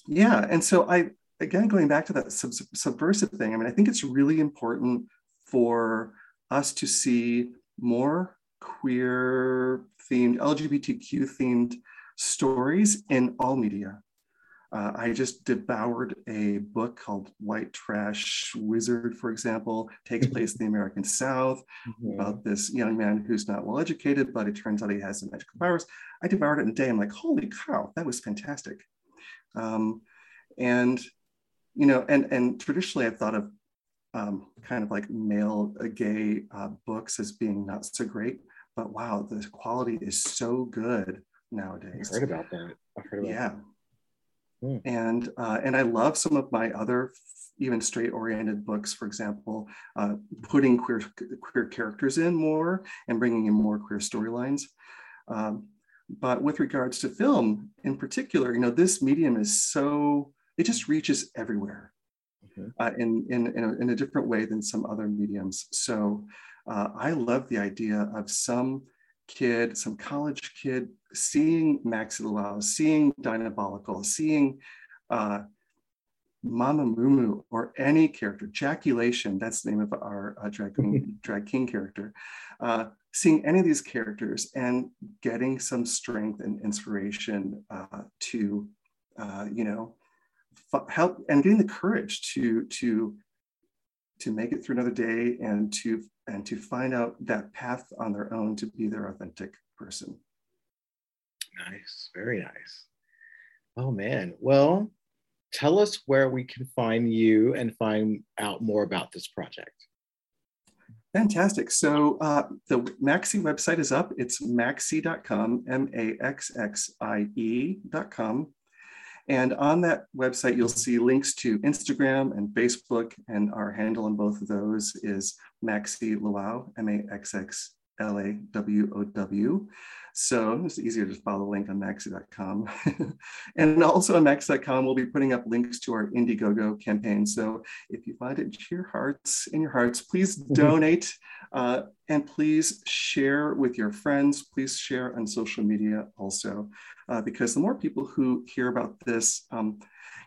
[SPEAKER 3] yeah, and so I again going back to that sub- subversive thing. I mean, I think it's really important for us to see more queer themed, LGBTQ themed stories in all media. Uh, I just devoured a book called White Trash Wizard, for example, takes place in the American South mm-hmm. about this young man who's not well educated, but it turns out he has some magical powers. I devoured it in a day. I'm like, holy cow, that was fantastic. Um, and you know, and and traditionally I've thought of um, kind of like male uh, gay uh, books as being not so great, but wow, the quality is so good nowadays.
[SPEAKER 4] I heard about that. I've heard about
[SPEAKER 3] yeah. That. Hmm. And uh, and I love some of my other even straight oriented books, for example, uh, putting queer queer characters in more and bringing in more queer storylines. Um, but with regards to film in particular, you know, this medium is so it just reaches everywhere mm-hmm. uh, in in in a, in a, different way than some other mediums. So uh, I love the idea of some kid, some college kid, seeing Maxxie Lawow, seeing Diabolical, seeing uh, Mama Mumu or any character, Jackulation, that's the name of our uh, drag, king, drag king character, uh, seeing any of these characters and getting some strength and inspiration uh, to, uh, you know, help and getting the courage to to to make it through another day and to and to find out that path on their own to be their authentic person.
[SPEAKER 2] Nice, very nice. Oh man. Well, tell us where we can find you and find out more about this project.
[SPEAKER 3] Fantastic. So uh, the Maxxie website is up. It's maxxie.com, M A X X I E.com. And on that website, you'll see links to Instagram and Facebook, and our handle on both of those is Maxxie Lawow, M A X X L A W O W. So it's easier to follow the link on maxxie.com. and also on maxxie.com, we'll be putting up links to our Indiegogo campaign. So if you find it in your hearts, in your hearts, please mm-hmm. donate uh, and please share with your friends. Please share on social media also, uh, because the more people who hear about this, um,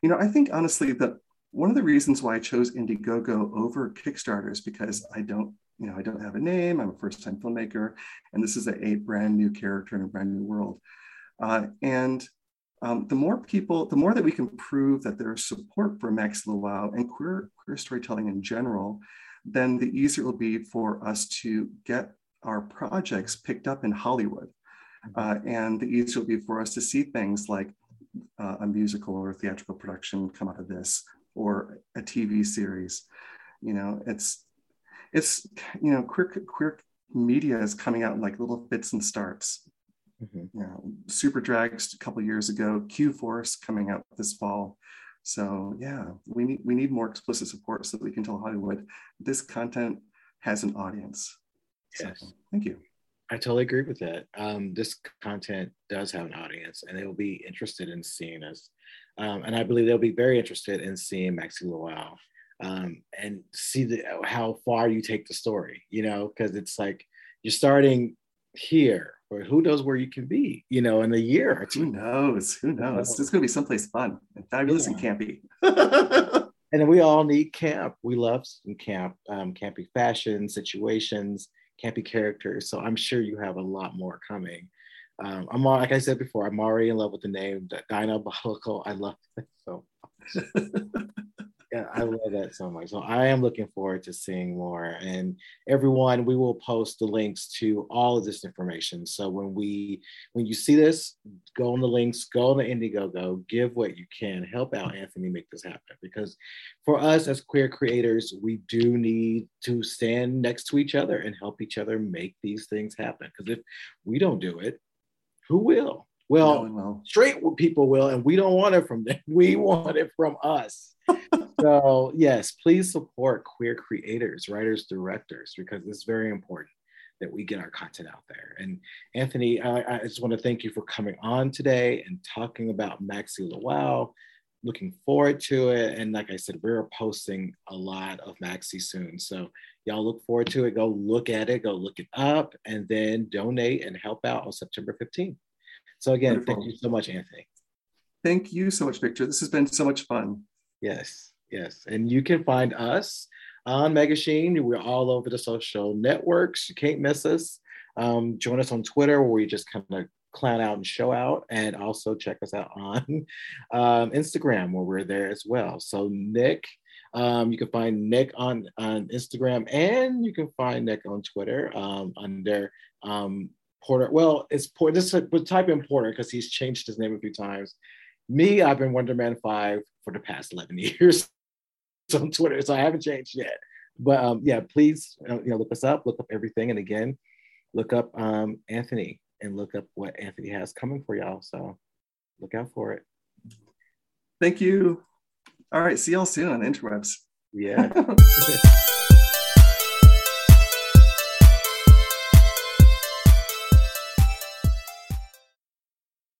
[SPEAKER 3] you know, I think honestly that one of the reasons why I chose Indiegogo over Kickstarter is because I don't you know, I don't have a name. I'm a first-time filmmaker, and this is a, a, brand new character in a brand new world. Uh, and um, the more people, the more that we can prove that there is support for Max Lawow and queer queer storytelling in general, then the easier it will be for us to get our projects picked up in Hollywood, uh, and the easier it will be for us to see things like uh, a musical or a theatrical production come out of this, or a TV series. You know, it's it's you know queer queer media is coming out in like little fits and starts. Mm-hmm. You know, Super Drags a couple years ago, Q Force coming out this fall. So yeah, we need we need more explicit support so that we can tell Hollywood this content has an audience.
[SPEAKER 2] Yes.
[SPEAKER 3] So, thank you.
[SPEAKER 2] I totally agree with that. Um, this content does have an audience, and they will be interested in seeing us. Um, and I believe they'll be very interested in seeing Maxxie Lawow um, and see the, how far you take the story, you know, because it's like you're starting here, but who knows where you can be, you know, in a year or two.
[SPEAKER 3] Who knows? Who knows? It's going to be someplace fun and fabulous yeah. and campy.
[SPEAKER 2] and we all need camp. We love some camp, um, campy fashion situations, campy characters. So I'm sure you have a lot more coming. Um, I'm like I said before, I'm already in love with the name Diabolical. I love it so. yeah, I love that so much. So I am looking forward to seeing more. And everyone, we will post the links to all of this information. So when we when you see this, go on the links, go on the Indiegogo, give what you can, help out Anthony make this happen. Because for us as queer creators, we do need to stand next to each other and help each other make these things happen. Because if we don't do it, who will? Well, no straight people will, and we don't want it from them. We want it from us so yes, please support queer creators, writers, directors, because it's very important that we get our content out there. And Anthony, I, I just want to thank you for coming on today and talking about Maxxie Lawow. Looking forward to it. And like I said, we're posting a lot of Maxi soon. So y'all look forward to it. Go look at it, go look it up, and then donate and help out on September 15th. So again, Wonderful. thank you so much, Anthony.
[SPEAKER 3] Thank you so much, Victor. This has been so much fun.
[SPEAKER 2] Yes, yes. And you can find us on Megashine. We're all over the social networks. You can't miss us. Um, join us on Twitter where we just kind of clown out and show out. And also check us out on um, Instagram where we're there as well. So, Nick, um, you can find Nick on, on Instagram and you can find Nick on Twitter um, under um, Porter. Well, it's Porter. Just type in Porter because he's changed his name a few times. Me, I've been Wonder Man 5 for the past 11 years on Twitter, so I haven't changed yet. But um, yeah, please you know, look us up, look up everything. And again, look up um, Anthony and look up what Anthony has coming for y'all. So look out for it.
[SPEAKER 3] Thank you. All right, see y'all soon on interwebs.
[SPEAKER 2] Yeah.